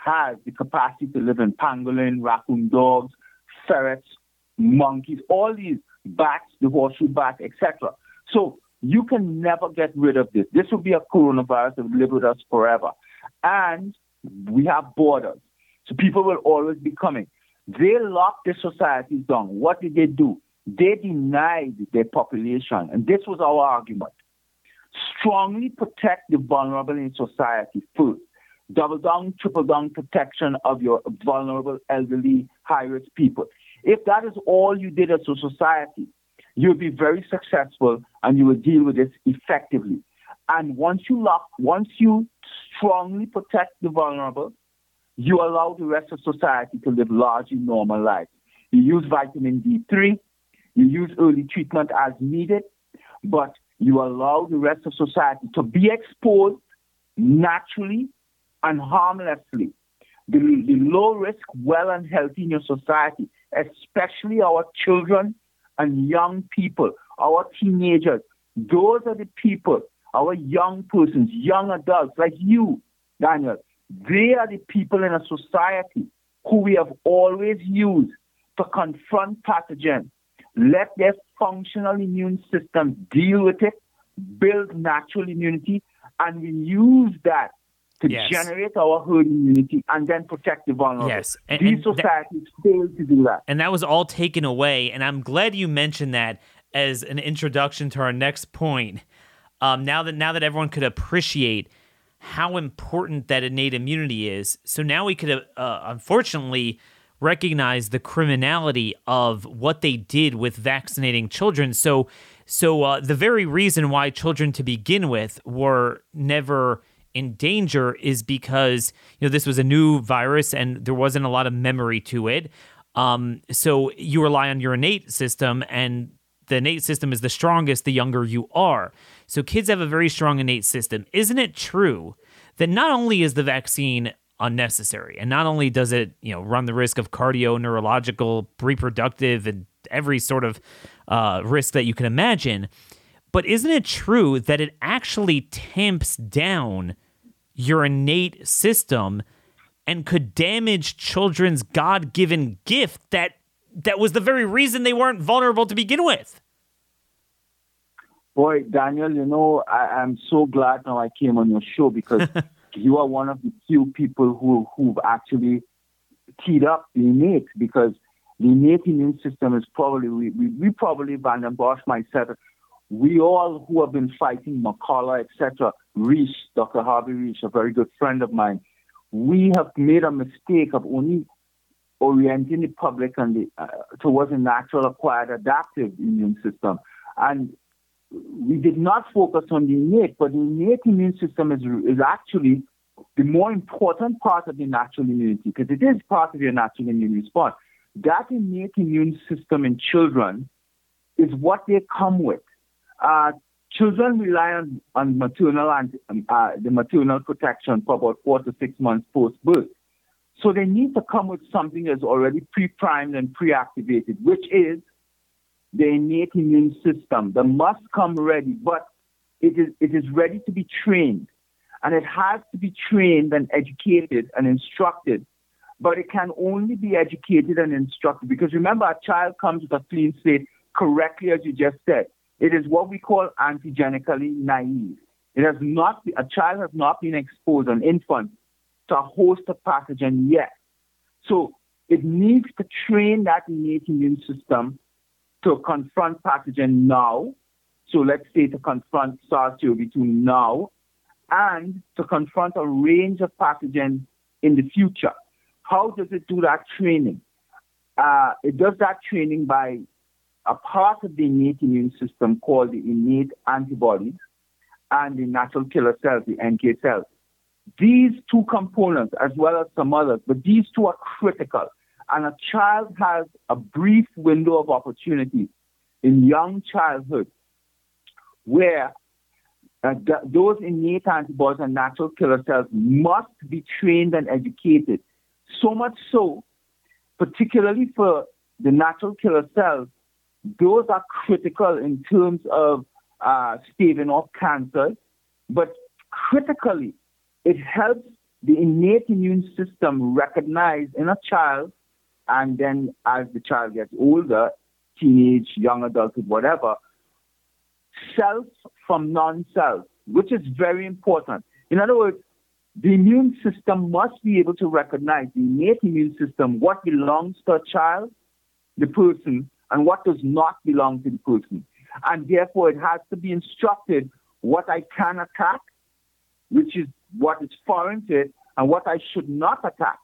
has the capacity to live in pangolin, raccoon dogs, ferrets, monkeys, all these bats, the horseshoe bat, etc. So you can never get rid of this. This will be a coronavirus that will live with us forever. And we have borders. So people will always be coming. They locked the societies down. What did they do? They denied their population. And this was our argument. Strongly protect the vulnerable in society first. Double down, triple down protection of your vulnerable, elderly, high risk people. If that is all you did as a society, you'll be very successful and you will deal with this effectively. And once you lock, once you strongly protect the vulnerable, you allow the rest of society to live largely normal lives. You use vitamin D3, you use early treatment as needed, but you allow the rest of society to be exposed naturally and harmlessly. The, the low risk, well and healthy in your society, especially our children and young people, our teenagers. Those are the people, our young persons, young adults like you, Daniel. They are the people in a society who we have always used to confront pathogens. Let their functional immune system deal with it, build natural immunity, and we use that to yes. generate our herd immunity and then protect the vulnerable. Yes, and, these and societies that, fail to do that, and that was all taken away. And I'm glad you mentioned that as an introduction to our next point. Um, now that now that everyone could appreciate how important that innate immunity is, so now we could uh, unfortunately recognize the criminality of what they did with vaccinating children. So, so uh, the very reason why children to begin with were never in danger is because you know this was a new virus and there wasn't a lot of memory to it. Um, so you rely on your innate system, and the innate system is the strongest the younger you are. So kids have a very strong innate system. Isn't it true that not only is the vaccine unnecessary, and not only does it you know run the risk of cardio, neurological, reproductive, and every sort of uh, risk that you can imagine, but isn't it true that it actually tamps down your innate system and could damage children's God-given gift that that was the very reason they weren't vulnerable to begin with? Boy, Daniel, you know, I, am so glad now I came on your show because you are one of the few people who who've actually teed up the innate because the innate immune system is probably we, we, we probably Vanden Bossche myself we all who have been fighting McCullough, etc., Risch, Dr. Harvey Risch, a very good friend of mine, we have made a mistake of only orienting the public and the, uh, towards a natural acquired adaptive immune system. And we did not focus on the innate, but the innate immune system is, is actually the more important part of the natural immunity because it is part of your natural immune response. That innate immune system in children is what they come with. Uh, children rely on, on maternal and um, uh, the maternal protection for about four to six months post birth. So they need to come with something that's already pre-primed and pre-activated, which is the innate immune system that must come ready, but it is, it is ready to be trained. And it has to be trained and educated and instructed. But it can only be educated and instructed because remember, a child comes with a clean slate correctly, as you just said. It is what we call antigenically naive. It has not, a child has not been exposed, an infant, to a host of pathogen yet. So it needs to train that innate immune system to confront pathogen now. So let's say to confront SARS-CoV-2 now and to confront a range of pathogens in the future. How does it do that training? Uh, it does that training by a part of the innate immune system called the innate antibodies and the natural killer cells, the NK cells. These two components, as well as some others, but these two are critical. And a child has a brief window of opportunity in young childhood where uh, th- those innate antibodies and natural killer cells must be trained and educated. So much so, particularly for the natural killer cells, those are critical in terms of uh, staving off cancer, but critically, it helps the innate immune system recognize in a child, and then as the child gets older, teenage, young adulthood, whatever, self from non-self, which is very important. In other words, the immune system must be able to recognize the innate immune system, what belongs to a child, the person, and what does not belong to the person. And therefore, it has to be instructed what I can attack, which is what is foreign to it, and what I should not attack.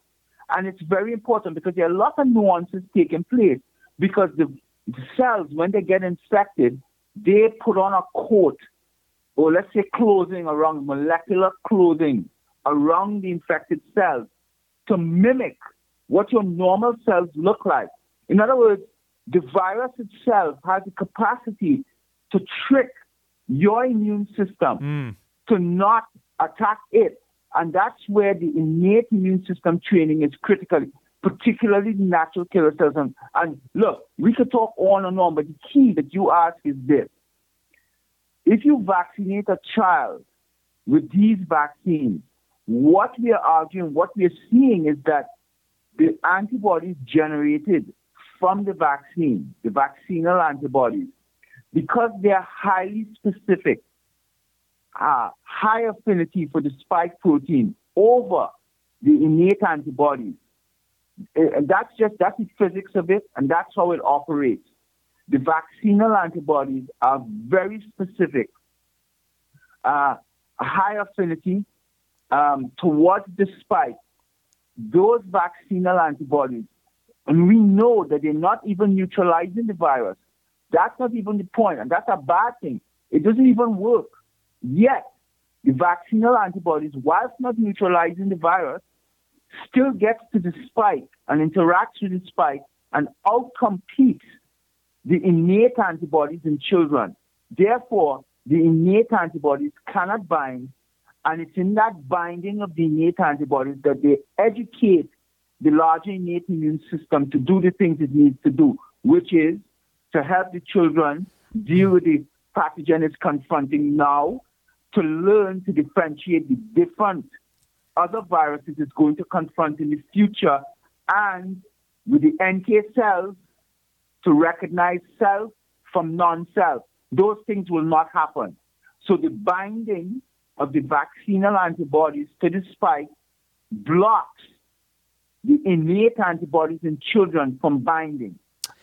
And it's very important because there are a lot of nuances taking place because the, the cells, when they get infected, they put on a coat, or let's say clothing around molecular clothing around the infected cells to mimic what your normal cells look like. In other words, the virus itself has the capacity to trick your immune system mm. to not attack it. And that's where the innate immune system training is critical, particularly natural killer cells. And, look, we could talk on and on, but the key that you ask is this. If you vaccinate a child with these vaccines, what we are arguing, what we are seeing is that the antibodies generated from the vaccine, the vaccinal antibodies, because they are highly specific, uh, high affinity for the spike protein over the innate antibodies. And that's just that's the physics of it, and that's how it operates. The vaccinal antibodies are very specific, uh, high affinity um, towards the spike. Those vaccinal antibodies, and we know that they're not even neutralizing the virus. That's not even the point, and that's a bad thing. It doesn't even work. Yet, the vaccinal antibodies, whilst not neutralizing the virus, still gets to the spike and interacts with the spike and outcompetes the innate antibodies in children. Therefore, the innate antibodies cannot bind, and it's in that binding of the innate antibodies that they educate the larger innate immune system to do the things it needs to do, which is to help the children deal with the pathogen it's confronting now, to learn to differentiate the different other viruses it's going to confront in the future, and with the NK cells to recognize self from non-self. Those things will not happen. So the binding of the vaccinal antibodies to the spike blocks the innate antibodies in children from binding.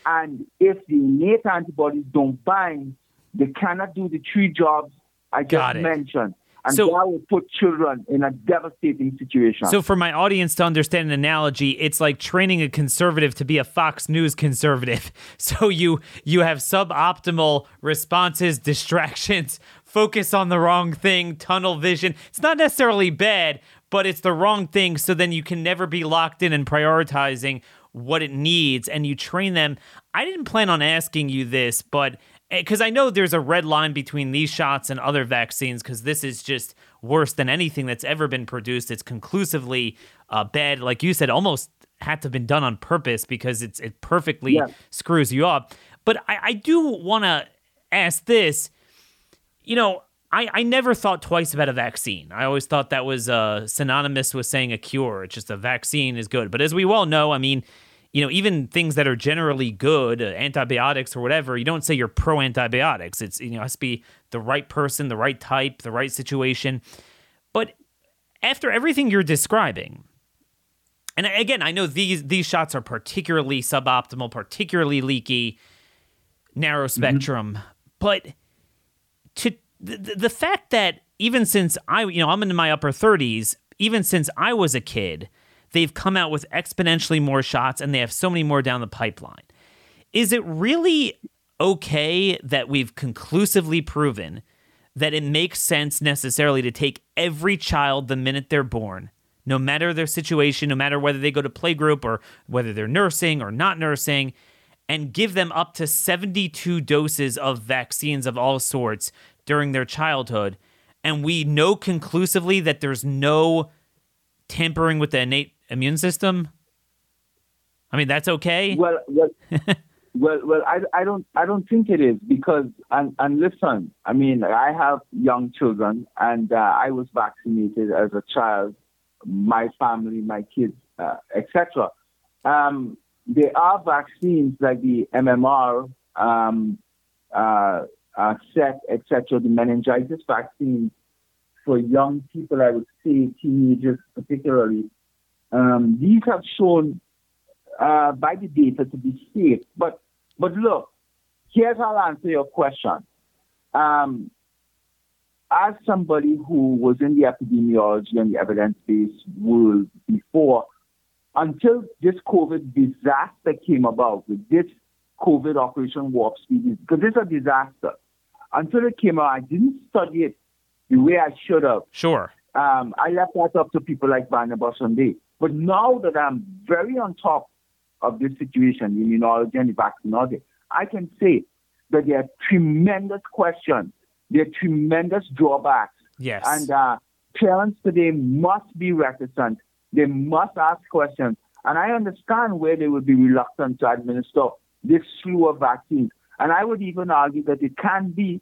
And if the innate antibodies don't bind, they cannot do the three jobs I just mentioned. And so, that will put children in a devastating situation. So, for my audience to understand an analogy, it's like training a conservative to be a Fox News conservative. So you you have suboptimal responses, distractions, focus on the wrong thing, tunnel vision. It's not necessarily bad, but it's the wrong thing. So then you can never be locked in and prioritizing what it needs, and you train them. I didn't plan on asking you this, but because I know there's a red line between these shots and other vaccines, because this is just worse than anything that's ever been produced. It's conclusively uh, bad, like you said, almost had to have been done on purpose because it's it perfectly yeah. screws you up. But I, I do want to ask this. You know, I, I never thought twice about a vaccine. I always thought that was uh, synonymous with saying a cure. It's just a vaccine is good. But as we well know, I mean, you know, even things that are generally good, uh, antibiotics or whatever, you don't say you're pro antibiotics. It's, you know, it has to be the right person, the right type, the right situation. But after everything you're describing, and again, I know these these shots are particularly suboptimal, particularly leaky, narrow mm-hmm. spectrum, mm-hmm. but to the, the fact that even since I, you know, I'm in my upper 30s, even since I was a kid, they've come out with exponentially more shots and they have so many more down the pipeline. Is it really okay that we've conclusively proven that it makes sense necessarily to take every child the minute they're born, no matter their situation, no matter whether they go to playgroup or whether they're nursing or not nursing, and give them up to 72 doses of vaccines of all sorts during their childhood? And we know conclusively that there's no tampering with the innate immune system? I mean, that's okay. Well, well, well, well I, I don't, I don't think it is because, and, and listen, I mean, I have young children, and uh, I was vaccinated as a child my family, my kids, uh, etc. Um, there are vaccines like the MMR, um, uh, uh, SET, etc., the meningitis vaccine for young people, I would say teenagers particularly. Um, these have shown uh, by the data to be safe. But but look, here's how I'll answer your question. Um, as somebody who was in the epidemiology and the evidence-based world before, until this COVID disaster came about, with this COVID Operation Warp Speed, because it's a disaster. Until it came out, I didn't study it the way I should have. Sure. Um, I left that up to people like Barnabas Sunday. But now that I'm very on top of this situation, immunology and the vaccinology, I can say that there are tremendous questions, there are tremendous drawbacks. Yes. And uh, parents today must be reticent. They must ask questions. And I understand where they would be reluctant to administer this slew of vaccines. And I would even argue that it can be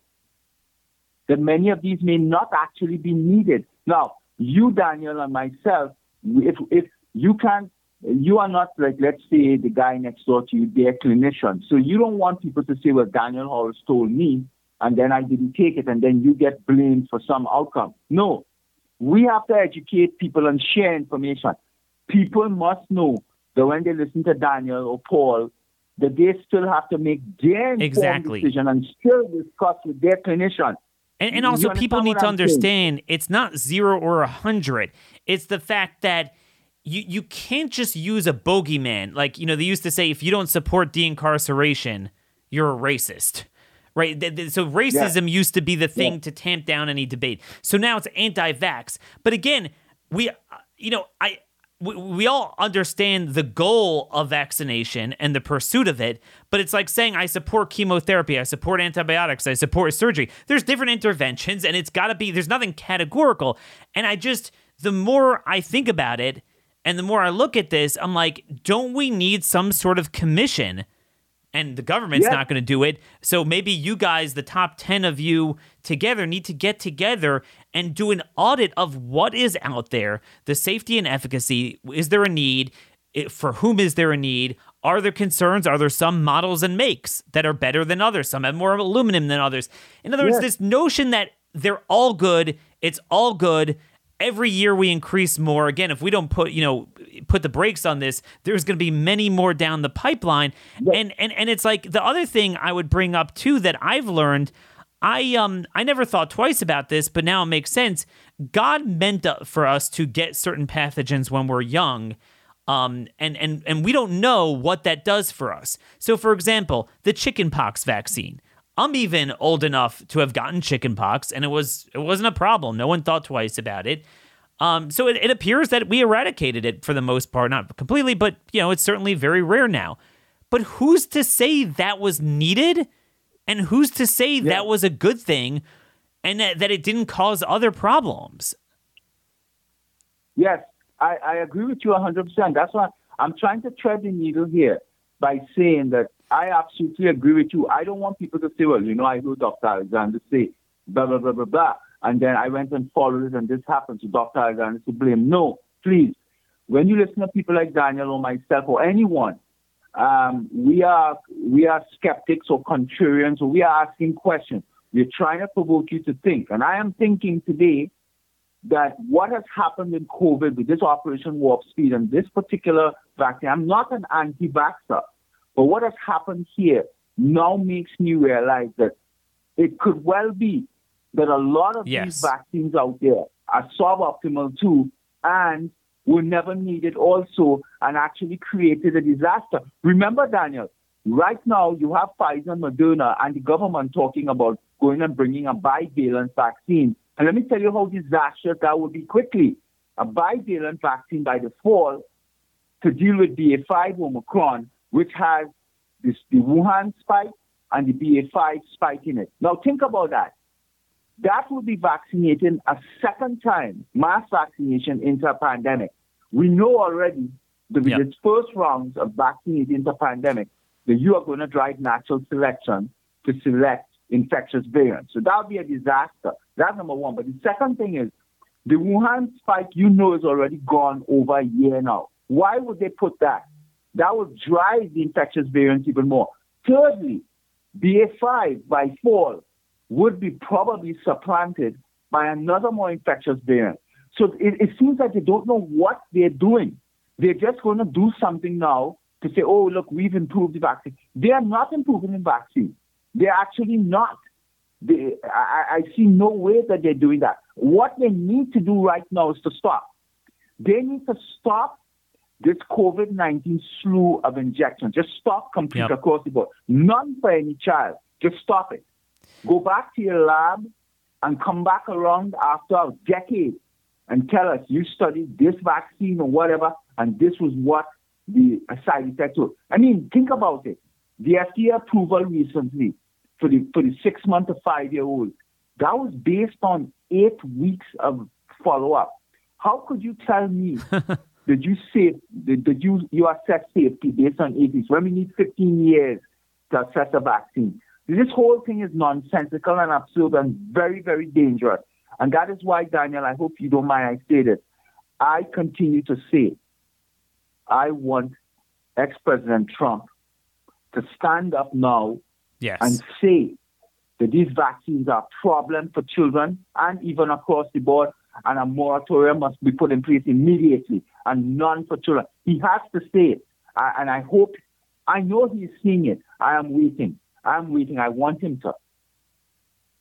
that many of these may not actually be needed. Now, you, Daniel, and myself, if, if you can't, you are not like, let's say, the guy next door to you, they're clinician. So you don't want people to say, well, Daniel Halls told me, and then I didn't take it, and then you get blamed for some outcome. No, we have to educate people and share information. People must know that when they listen to Daniel or Paul, that they still have to make their exactly. decision and still discuss with their clinician. And, and also, people need to understand saying? it's not zero or a hundred. It's the fact that you you can't just use a bogeyman. Like you know, they used to say, if you don't support de-incarceration, you're a racist. Right, so racism yeah. used to be the thing yeah. to tamp down any debate. So now it's anti-vax. But again, we, uh, you know, I we, we all understand the goal of vaccination and the pursuit of it, but it's like saying I support chemotherapy, I support antibiotics, I support surgery. There's different interventions, and it's got to be, there's nothing categorical. And I just, the more I think about it, and the more I look at this, I'm like, don't we need some sort of commission? And the government's yeah. not going to do it. So maybe you guys, the top 10 of you together, need to get together and do an audit of what is out there, the safety and efficacy. Is there a need? For whom is there a need? Are there concerns? Are there some models and makes that are better than others? Some have more aluminum than others. In other words, this notion that they're all good, it's all good, every year we increase more. Again, if we don't put, you know, put the brakes on this, there's going to be many more down the pipeline. And and and it's like the other thing I would bring up too that I've learned I um I never thought twice about this, but now it makes sense. God meant for us to get certain pathogens when we're young. Um, and, and, and we don't know what that does for us. So, for example, the chickenpox vaccine. I'm even old enough to have gotten chickenpox, and it was it wasn't a problem. No one thought twice about it. Um, so it, it appears that we eradicated it for the most part, not completely, but you know it's certainly very rare now. But who's to say that was needed, and who's to say yeah. that was a good thing, and that, that it didn't cause other problems? Yes, I, I agree with you 100%. That's why I'm trying to thread the needle here by saying that I absolutely agree with you. I don't want people to say, well, you know, I heard Dr. Alexander say blah, blah, blah, blah, blah. And then I went and followed it and this happened. So Dr. Alexander to blame. No, please. When you listen to people like Daniel or myself or anyone, um, we are we are skeptics or contrarians or we are asking questions. We're trying to provoke you to think. And I am thinking today that what has happened in COVID with this Operation Warp Speed and this particular vaccine, I'm not an anti-vaxxer. But what has happened here now makes me realize that it could well be that a lot of yes. these vaccines out there are suboptimal too and were never needed also and actually created a disaster. Remember, Daniel, right now you have Pfizer and Moderna and the government talking about going and bringing a bivalent vaccine. And let me tell you how disastrous that would be quickly. A bivalent vaccine by the fall to deal with BA5 Omicron which has this, the Wuhan spike and the BA5 spike in it. Now think about that. That would be vaccinating a second time, mass vaccination into a pandemic. We know already that with yep. its first rounds of vaccinating into a pandemic, that you are going to drive natural selection to select infectious variants. So that would be a disaster. That's number one. But the second thing is, The Wuhan spike, you know, is already gone over a year now. Why would they put that? That will drive the infectious variants even more. Thirdly, BA5 by fall would be probably supplanted by another more infectious variant. So it, it seems like they don't know what they're doing. They're just going to do something now to say, oh, look, we've improved the vaccine. They are not improving the vaccine. They're actually not. They, I, I see no way that they're doing that. What they need to do right now is to stop. They need to stop this COVID 19 slew of injections. Just stop completely yep. across the board. None for any child. Just stop it. Go back to your lab and come back around after a decade and tell us you studied this vaccine or whatever, and this was what the side effects were. I mean, think about it. The FDA approval recently for the for the six month to five year old, that was based on eight weeks of follow up. How could you tell me that you say that you you assess safety based on weeks when we need 15 years to assess a vaccine? This whole thing is nonsensical and absurd and very, very dangerous. And that is why, Daniel, I hope you don't mind I say this. I continue to say I want ex President Trump to stand up now yes. and say that these vaccines are a problem for children and even across the board, and a moratorium must be put in place immediately and none for children. He has to say it. and I hope, I know he's seeing it. I am waiting. I'm waiting. I want him to.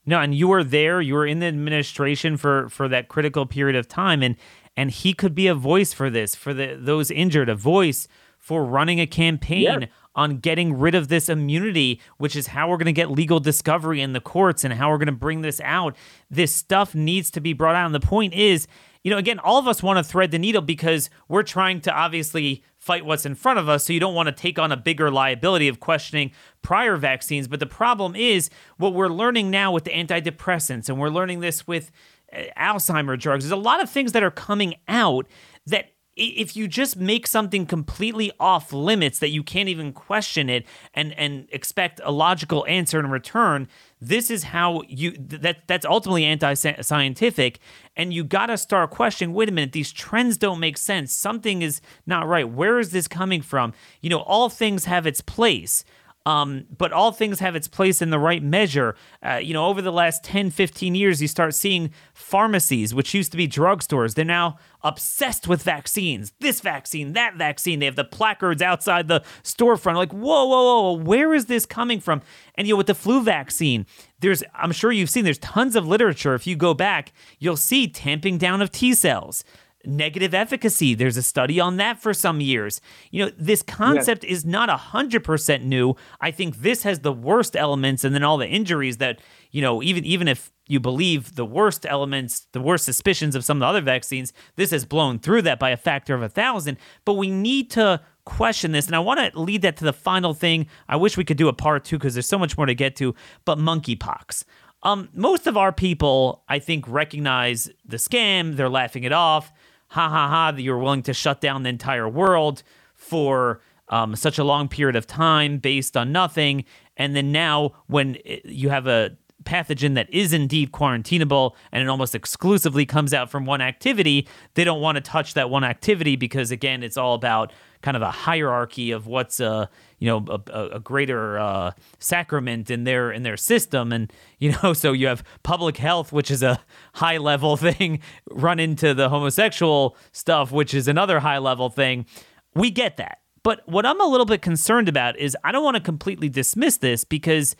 No, and you were there. You were in the administration for for that critical period of time, and and he could be a voice for this, for the those injured, a voice for running a campaign yes. on getting rid of this immunity, which is how we're going to get legal discovery in the courts and how we're going to bring this out. This stuff needs to be brought out. And the point is, you know, again, all of us want to thread the needle because we're trying to obviously fight what's in front of us. So you don't want to take on a bigger liability of questioning prior vaccines. But the problem is what we're learning now with the antidepressants, and we're learning this with uh, Alzheimer drugs. There's a lot of things that are coming out that if you just make something completely off limits that you can't even question it and and expect a logical answer in return this is how you that that's ultimately anti-scientific and you got to start questioning wait a minute these trends don't make sense. Something is not right. Where is this coming from? You know all things have its place um, but all things have its place in the right measure. Uh, you know, over the last 10, 15 years, you start seeing pharmacies, which used to be drugstores, they're now obsessed with vaccines. This vaccine, that vaccine. They have the placards outside the storefront. Like, whoa, whoa, whoa, where is this coming from? And you know, with the flu vaccine, there's I'm sure you've seen there's tons of literature. If you go back, you'll see tamping down of T cells negative efficacy. There's a study on that for some years. You know, this concept yes. is not 100% new. I think this has the worst elements and then all the injuries that, you know, even even if you believe the worst elements, the worst suspicions of some of the other vaccines, this has blown through that by a factor of a thousand. But we need to question this. And I want to lead that to the final thing. I wish we could do a part two because there's so much more to get to, but monkeypox. Um, most of our people, I think, recognize the scam. They're laughing it off ha ha ha, that you're willing to shut down the entire world for um, such a long period of time based on nothing. And then now, when you have a pathogen that is indeed quarantinable and it almost exclusively comes out from one activity, they don't want to touch that one activity because, again, it's all about kind of a hierarchy of what's a you know a, a greater uh, sacrament in their in their system. And you know so you have public health which is a high level thing run into the homosexual stuff which is another high level thing. We get that. But what i'm a little bit concerned about is i don't want to completely dismiss this because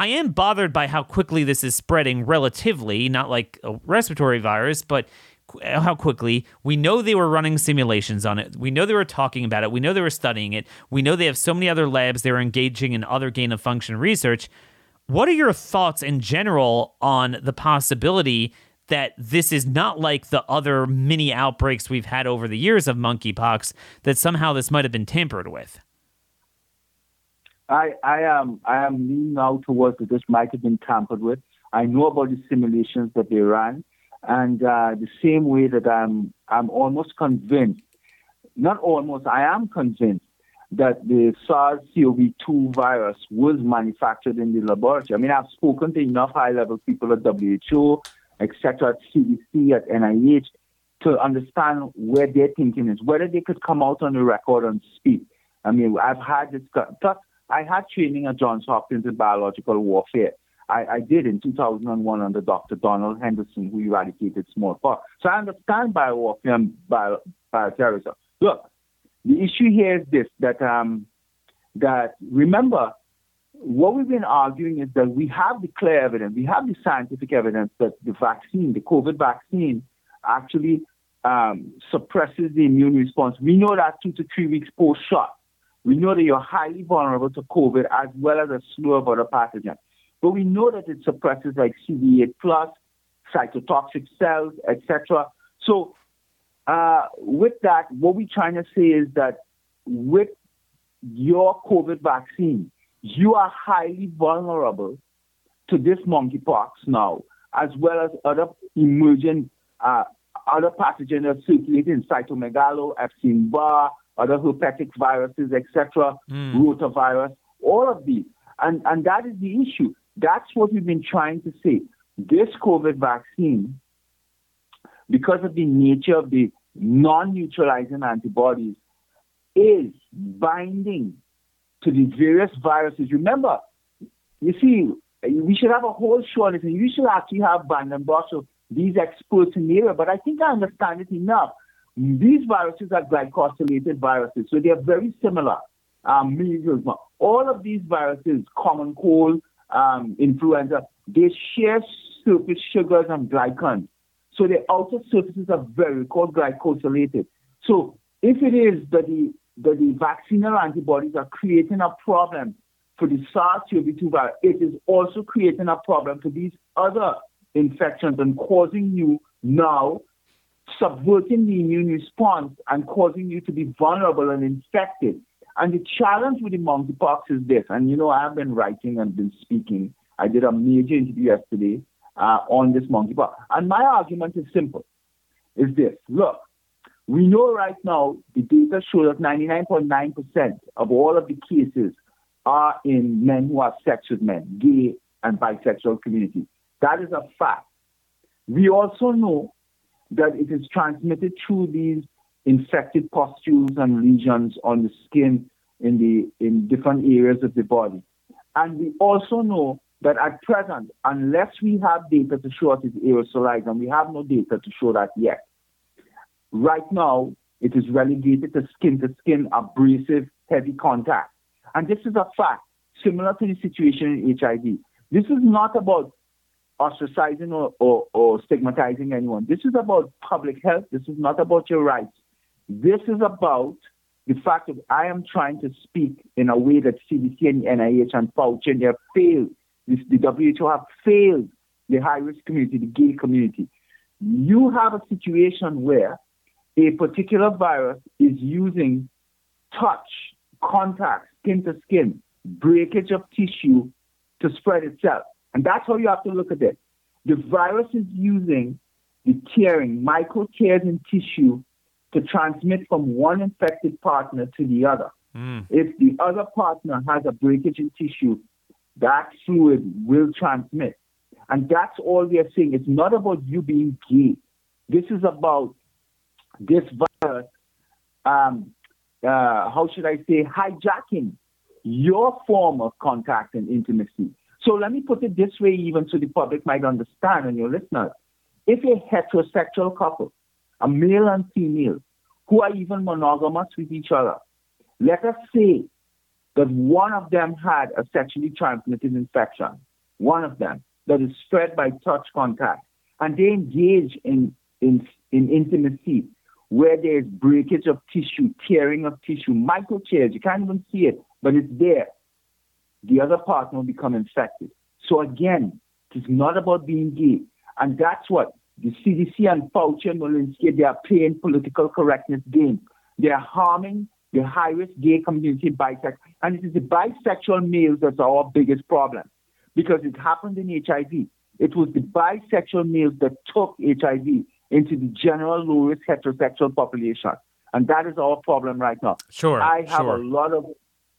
I am bothered by how quickly this is spreading relatively, not like a respiratory virus, but uh, how quickly. We know they were running simulations on it. We know they were talking about it. We know they were studying it. We know they have so many other labs they were engaging in other gain of function research. What are your thoughts in general on the possibility that this is not like the other mini outbreaks we've had over the years of monkeypox, that somehow this might have been tampered with? I, I am I am leaning now towards that this might have been tampered with. I know about the simulations that they ran. And uh, the same way that I'm, I'm almost convinced, not almost, I am convinced that the SARS-CoV-2 virus was manufactured in the laboratory. I mean, I've spoken to enough high-level people at WHO, etc., at CDC, at NIH, to understand where their thinking is, whether they could come out on the record and speak. I mean, I've had this, plus I had training at Johns Hopkins in biological warfare. I, I did in 2001 under Dr. Donald Henderson, who eradicated smallpox. So I understand biowarfare and bio, bioterrorism. Look, the issue here is this: that um, that remember what we've been arguing is that we have the clear evidence, we have the scientific evidence that the vaccine, the COVID vaccine, actually um, suppresses the immune response. We know that two to three weeks post shot. We know that you're highly vulnerable to COVID as well as a slew of other pathogens. But we know that it suppresses like CD8 plus, cytotoxic cells, etc. So uh, with that, what we're trying to say is that with your COVID vaccine, you are highly vulnerable to this monkeypox now, as well as other emerging uh, other pathogens that circulate in cytomegalo, Epstein-Barr, other herpetic viruses, etc., mm. rotavirus, all of these. And, and that is the issue. That's what we've been trying to say. This COVID vaccine, because of the nature of the non neutralizing antibodies, is binding to the various viruses. Remember, you see, we should have a whole show on this, and you should actually have Vanden Bossche, these experts in the area, but I think I understand it enough. These viruses are glycosylated viruses, so they are very similar. Um, measles, all of these viruses, common cold, um, influenza, they share surface sugars and glycans. So the outer surfaces are very called glycosylated. So if it is that the that the vaccinal antibodies are creating a problem for the SARS-CoV-2 virus, it is also creating a problem for these other infections and causing you now subverting the immune response and causing you to be vulnerable and infected. And the challenge with the monkeypox is this, and you know, I've been writing and been speaking. I did a major interview yesterday uh, on this monkeypox. And my argument is simple, is this. Look, we know right now the data show that 99.9% of all of the cases are in men who have sex with men, gay and bisexual community. That is a fact. We also know that it is transmitted through these infected pustules and lesions on the skin in the in different areas of the body. And we also know that at present, unless we have data to show it is aerosolized, and we have no data to show that yet, right now it is relegated to skin to skin abrasive heavy contact. And this is a fact, similar to the situation in HIV. This is not about ostracizing or, or, or stigmatizing anyone. This is about public health. This is not about your rights. This is about the fact that I am trying to speak in a way that CDC and NIH and Fauci and they have failed. This, the WHO have failed the high risk community, the gay community. You have a situation where a particular virus is using touch, contact, skin to skin, breakage of tissue to spread itself. And that's how you have to look at it. The virus is using the tearing, micro tears in tissue to transmit from one infected partner to the other. Mm. If the other partner has a breakage in tissue, that fluid will transmit. And that's all we are saying. It's not about you being gay. This is about this virus, um, uh, how should I say, hijacking your form of contact and intimacy. So let me put it this way, even so the public might understand and your listeners. If a heterosexual couple, a male and female, who are even monogamous with each other, let us say that one of them had a sexually transmitted infection, one of them, that is spread by touch contact, and they engage in, in, in intimacy where there's breakage of tissue, tearing of tissue, micro tears, you can't even see it, but it's there the other partner will become infected. So again, it's not about being gay. And that's what the CDC and Fauci and Walensky, they are playing political correctness game. They are harming the high-risk gay community, bisexual. And it is the bisexual males that's our biggest problem because it happened in HIV. It was the bisexual males that took HIV into the general low-risk heterosexual population. And that is our problem right now. Sure. I have sure. a lot of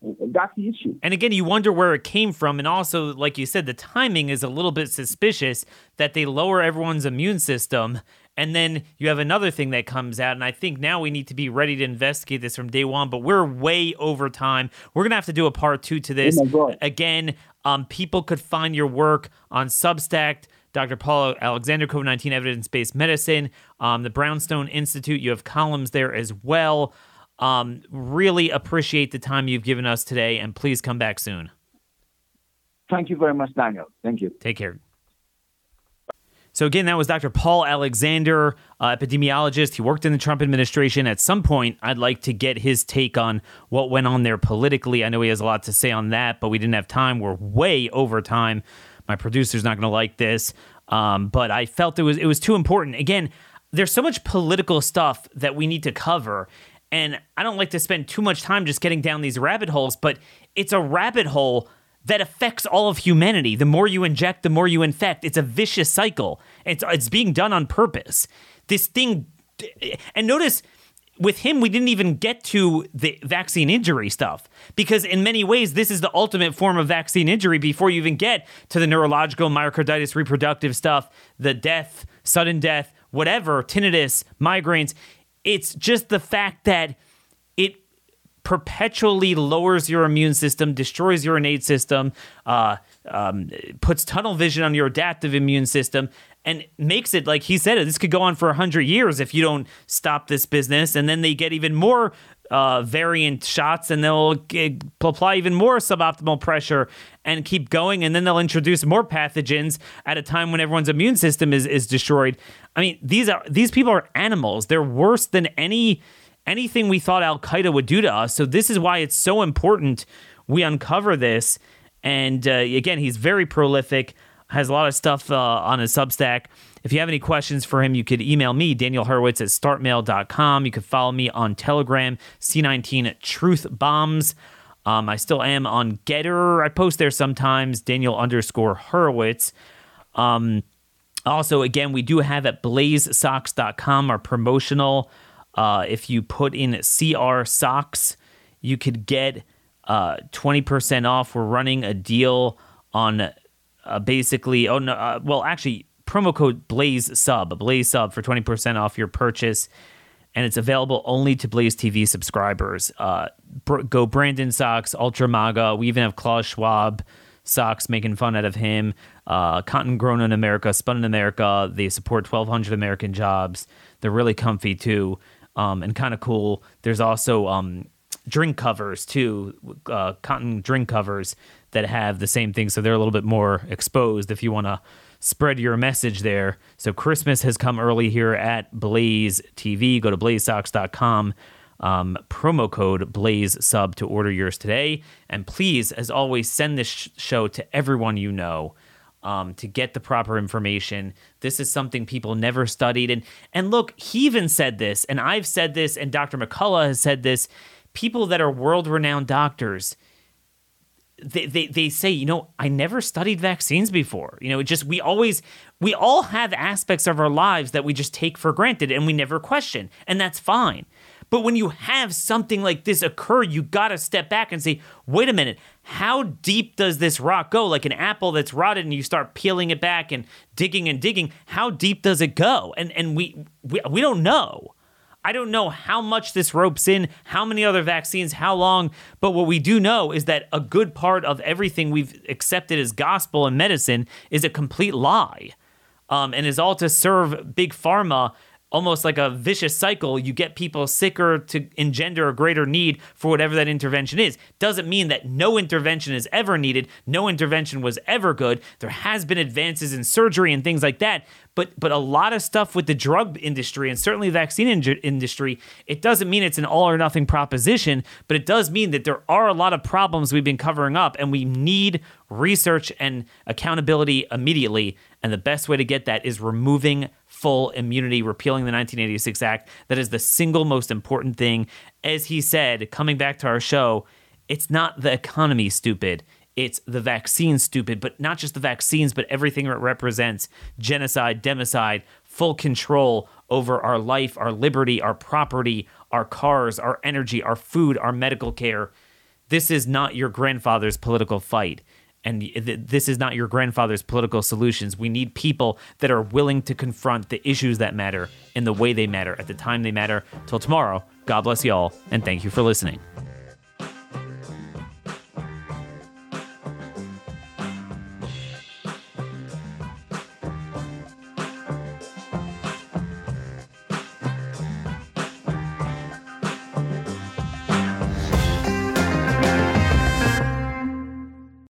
That's the issue. And again, you wonder where it came from. And also, like you said, the timing is a little bit suspicious that they lower everyone's immune system. And then you have another thing that comes out. And I think now we need to be ready to investigate this from day one, but we're way over time. We're going to have to do a part two to this. Oh again, um, people could find your work on Substack. Dr. Paul Alexander, COVID 19 evidence based medicine, um, the Brownstone Institute. You have columns there as well. Um, really appreciate the time you've given us today, and please come back soon. Thank you very much, Daniel. Thank you. Take care. So, again, that was Dr. Paul Alexander, uh, epidemiologist. He worked in the Trump administration. At some point, I'd like to get his take on what went on there politically. I know he has a lot to say on that, but we didn't have time. We're way over time. My producer's not going to like this, um, but I felt it was it was too important. Again, there's so much political stuff that we need to cover, and I don't like to spend too much time just getting down these rabbit holes. But it's a rabbit hole that affects all of humanity. The more you inject, the more you infect. It's a vicious cycle. It's it's being done on purpose. This thing, and notice with him, we didn't even get to the vaccine injury stuff because, in many ways, this is the ultimate form of vaccine injury before you even get to the neurological, myocarditis, reproductive stuff, the death, sudden death, whatever, tinnitus, migraines. It's just the fact that it perpetually lowers your immune system, destroys your innate system, uh, um, puts tunnel vision on your adaptive immune system, and makes it like he said this could go on for 100 years if you don't stop this business. And then they get even more uh, variant shots and they'll get, apply even more suboptimal pressure and keep going and then they'll introduce more pathogens at a time when everyone's immune system is, is destroyed. I mean these are these people are animals. They're worse than any anything we thought al-qaeda would do to us. So this is why it's so important we uncover this. And uh, again he's very prolific has a lot of stuff uh, on his Substack. If you have any questions for him, you could email me, Daniel Horowitz at startmail.com. You could follow me on Telegram, C19 Truth Bombs. Um, I still am on Gettr. I post there sometimes, Daniel underscore Horowitz. Um, also, again, we do have at blazesocks.com our promotional. Uh, if you put in CR Socks, you could get uh, 20% off. We're running a deal on uh, basically, oh no, uh, well, actually, promo code Blaze Sub, Blaze Sub for 20% off your purchase. And it's available only to Blaze TV subscribers. Uh, go Brandon Socks, Ultra Maga. We even have Klaus Schwab socks making fun out of him. Uh, cotton grown in America, spun in America. They support 1,200 American jobs. They're really comfy too um, and kind of cool. There's also um, drink covers too, uh, cotton drink covers that have the same thing. So they're a little bit more exposed if you want to spread your message there. So Christmas has come early here at Blaze TV. Go to blazesocks.com. Um, promo code Blaze Sub to order yours today. And please, as always, send this sh- show to everyone you know. Um, to get the proper information. This is something people never studied. And and look, he even said this, and I've said this, and Dr. McCullough has said this. People that are world renowned doctors, they, they, they say, you know, I never studied vaccines before. You know, it just we always, we all have aspects of our lives that we just take for granted and we never question, and that's fine. But when you have something like this occur, you got to step back and say, wait a minute, how deep does this rock go? Like an apple that's rotted and you start peeling it back and digging and digging, how deep does it go? And and we we, we don't know. I don't know how much this ropes in, how many other vaccines, how long, but what we do know is that a good part of everything we've accepted as gospel and medicine is a complete lie um, and is all to serve big pharma almost like a vicious cycle. You get people sicker to engender a greater need for whatever that intervention is. Doesn't mean that no intervention is ever needed, no intervention was ever good. There has been advances in surgery and things like that, but but a lot of stuff with the drug industry and certainly the vaccine in- industry, it doesn't mean it's an all or nothing proposition, but it does mean that there are a lot of problems we've been covering up and we need research and accountability immediately. And the best way to get that is removing full immunity, repealing the 1986 Act. That is the single most important thing. As he said, coming back to our show, it's not the economy, stupid. It's the vaccine, stupid, but not just the vaccines, but everything it represents genocide, democide, full control over our life, our liberty, our property, our cars, our energy, our food, our medical care. This is not your grandfather's political fight. And this is not your grandfather's political solutions. We need people that are willing to confront the issues that matter in the way they matter at the time they matter. Till tomorrow, God bless y'all, and thank you for listening.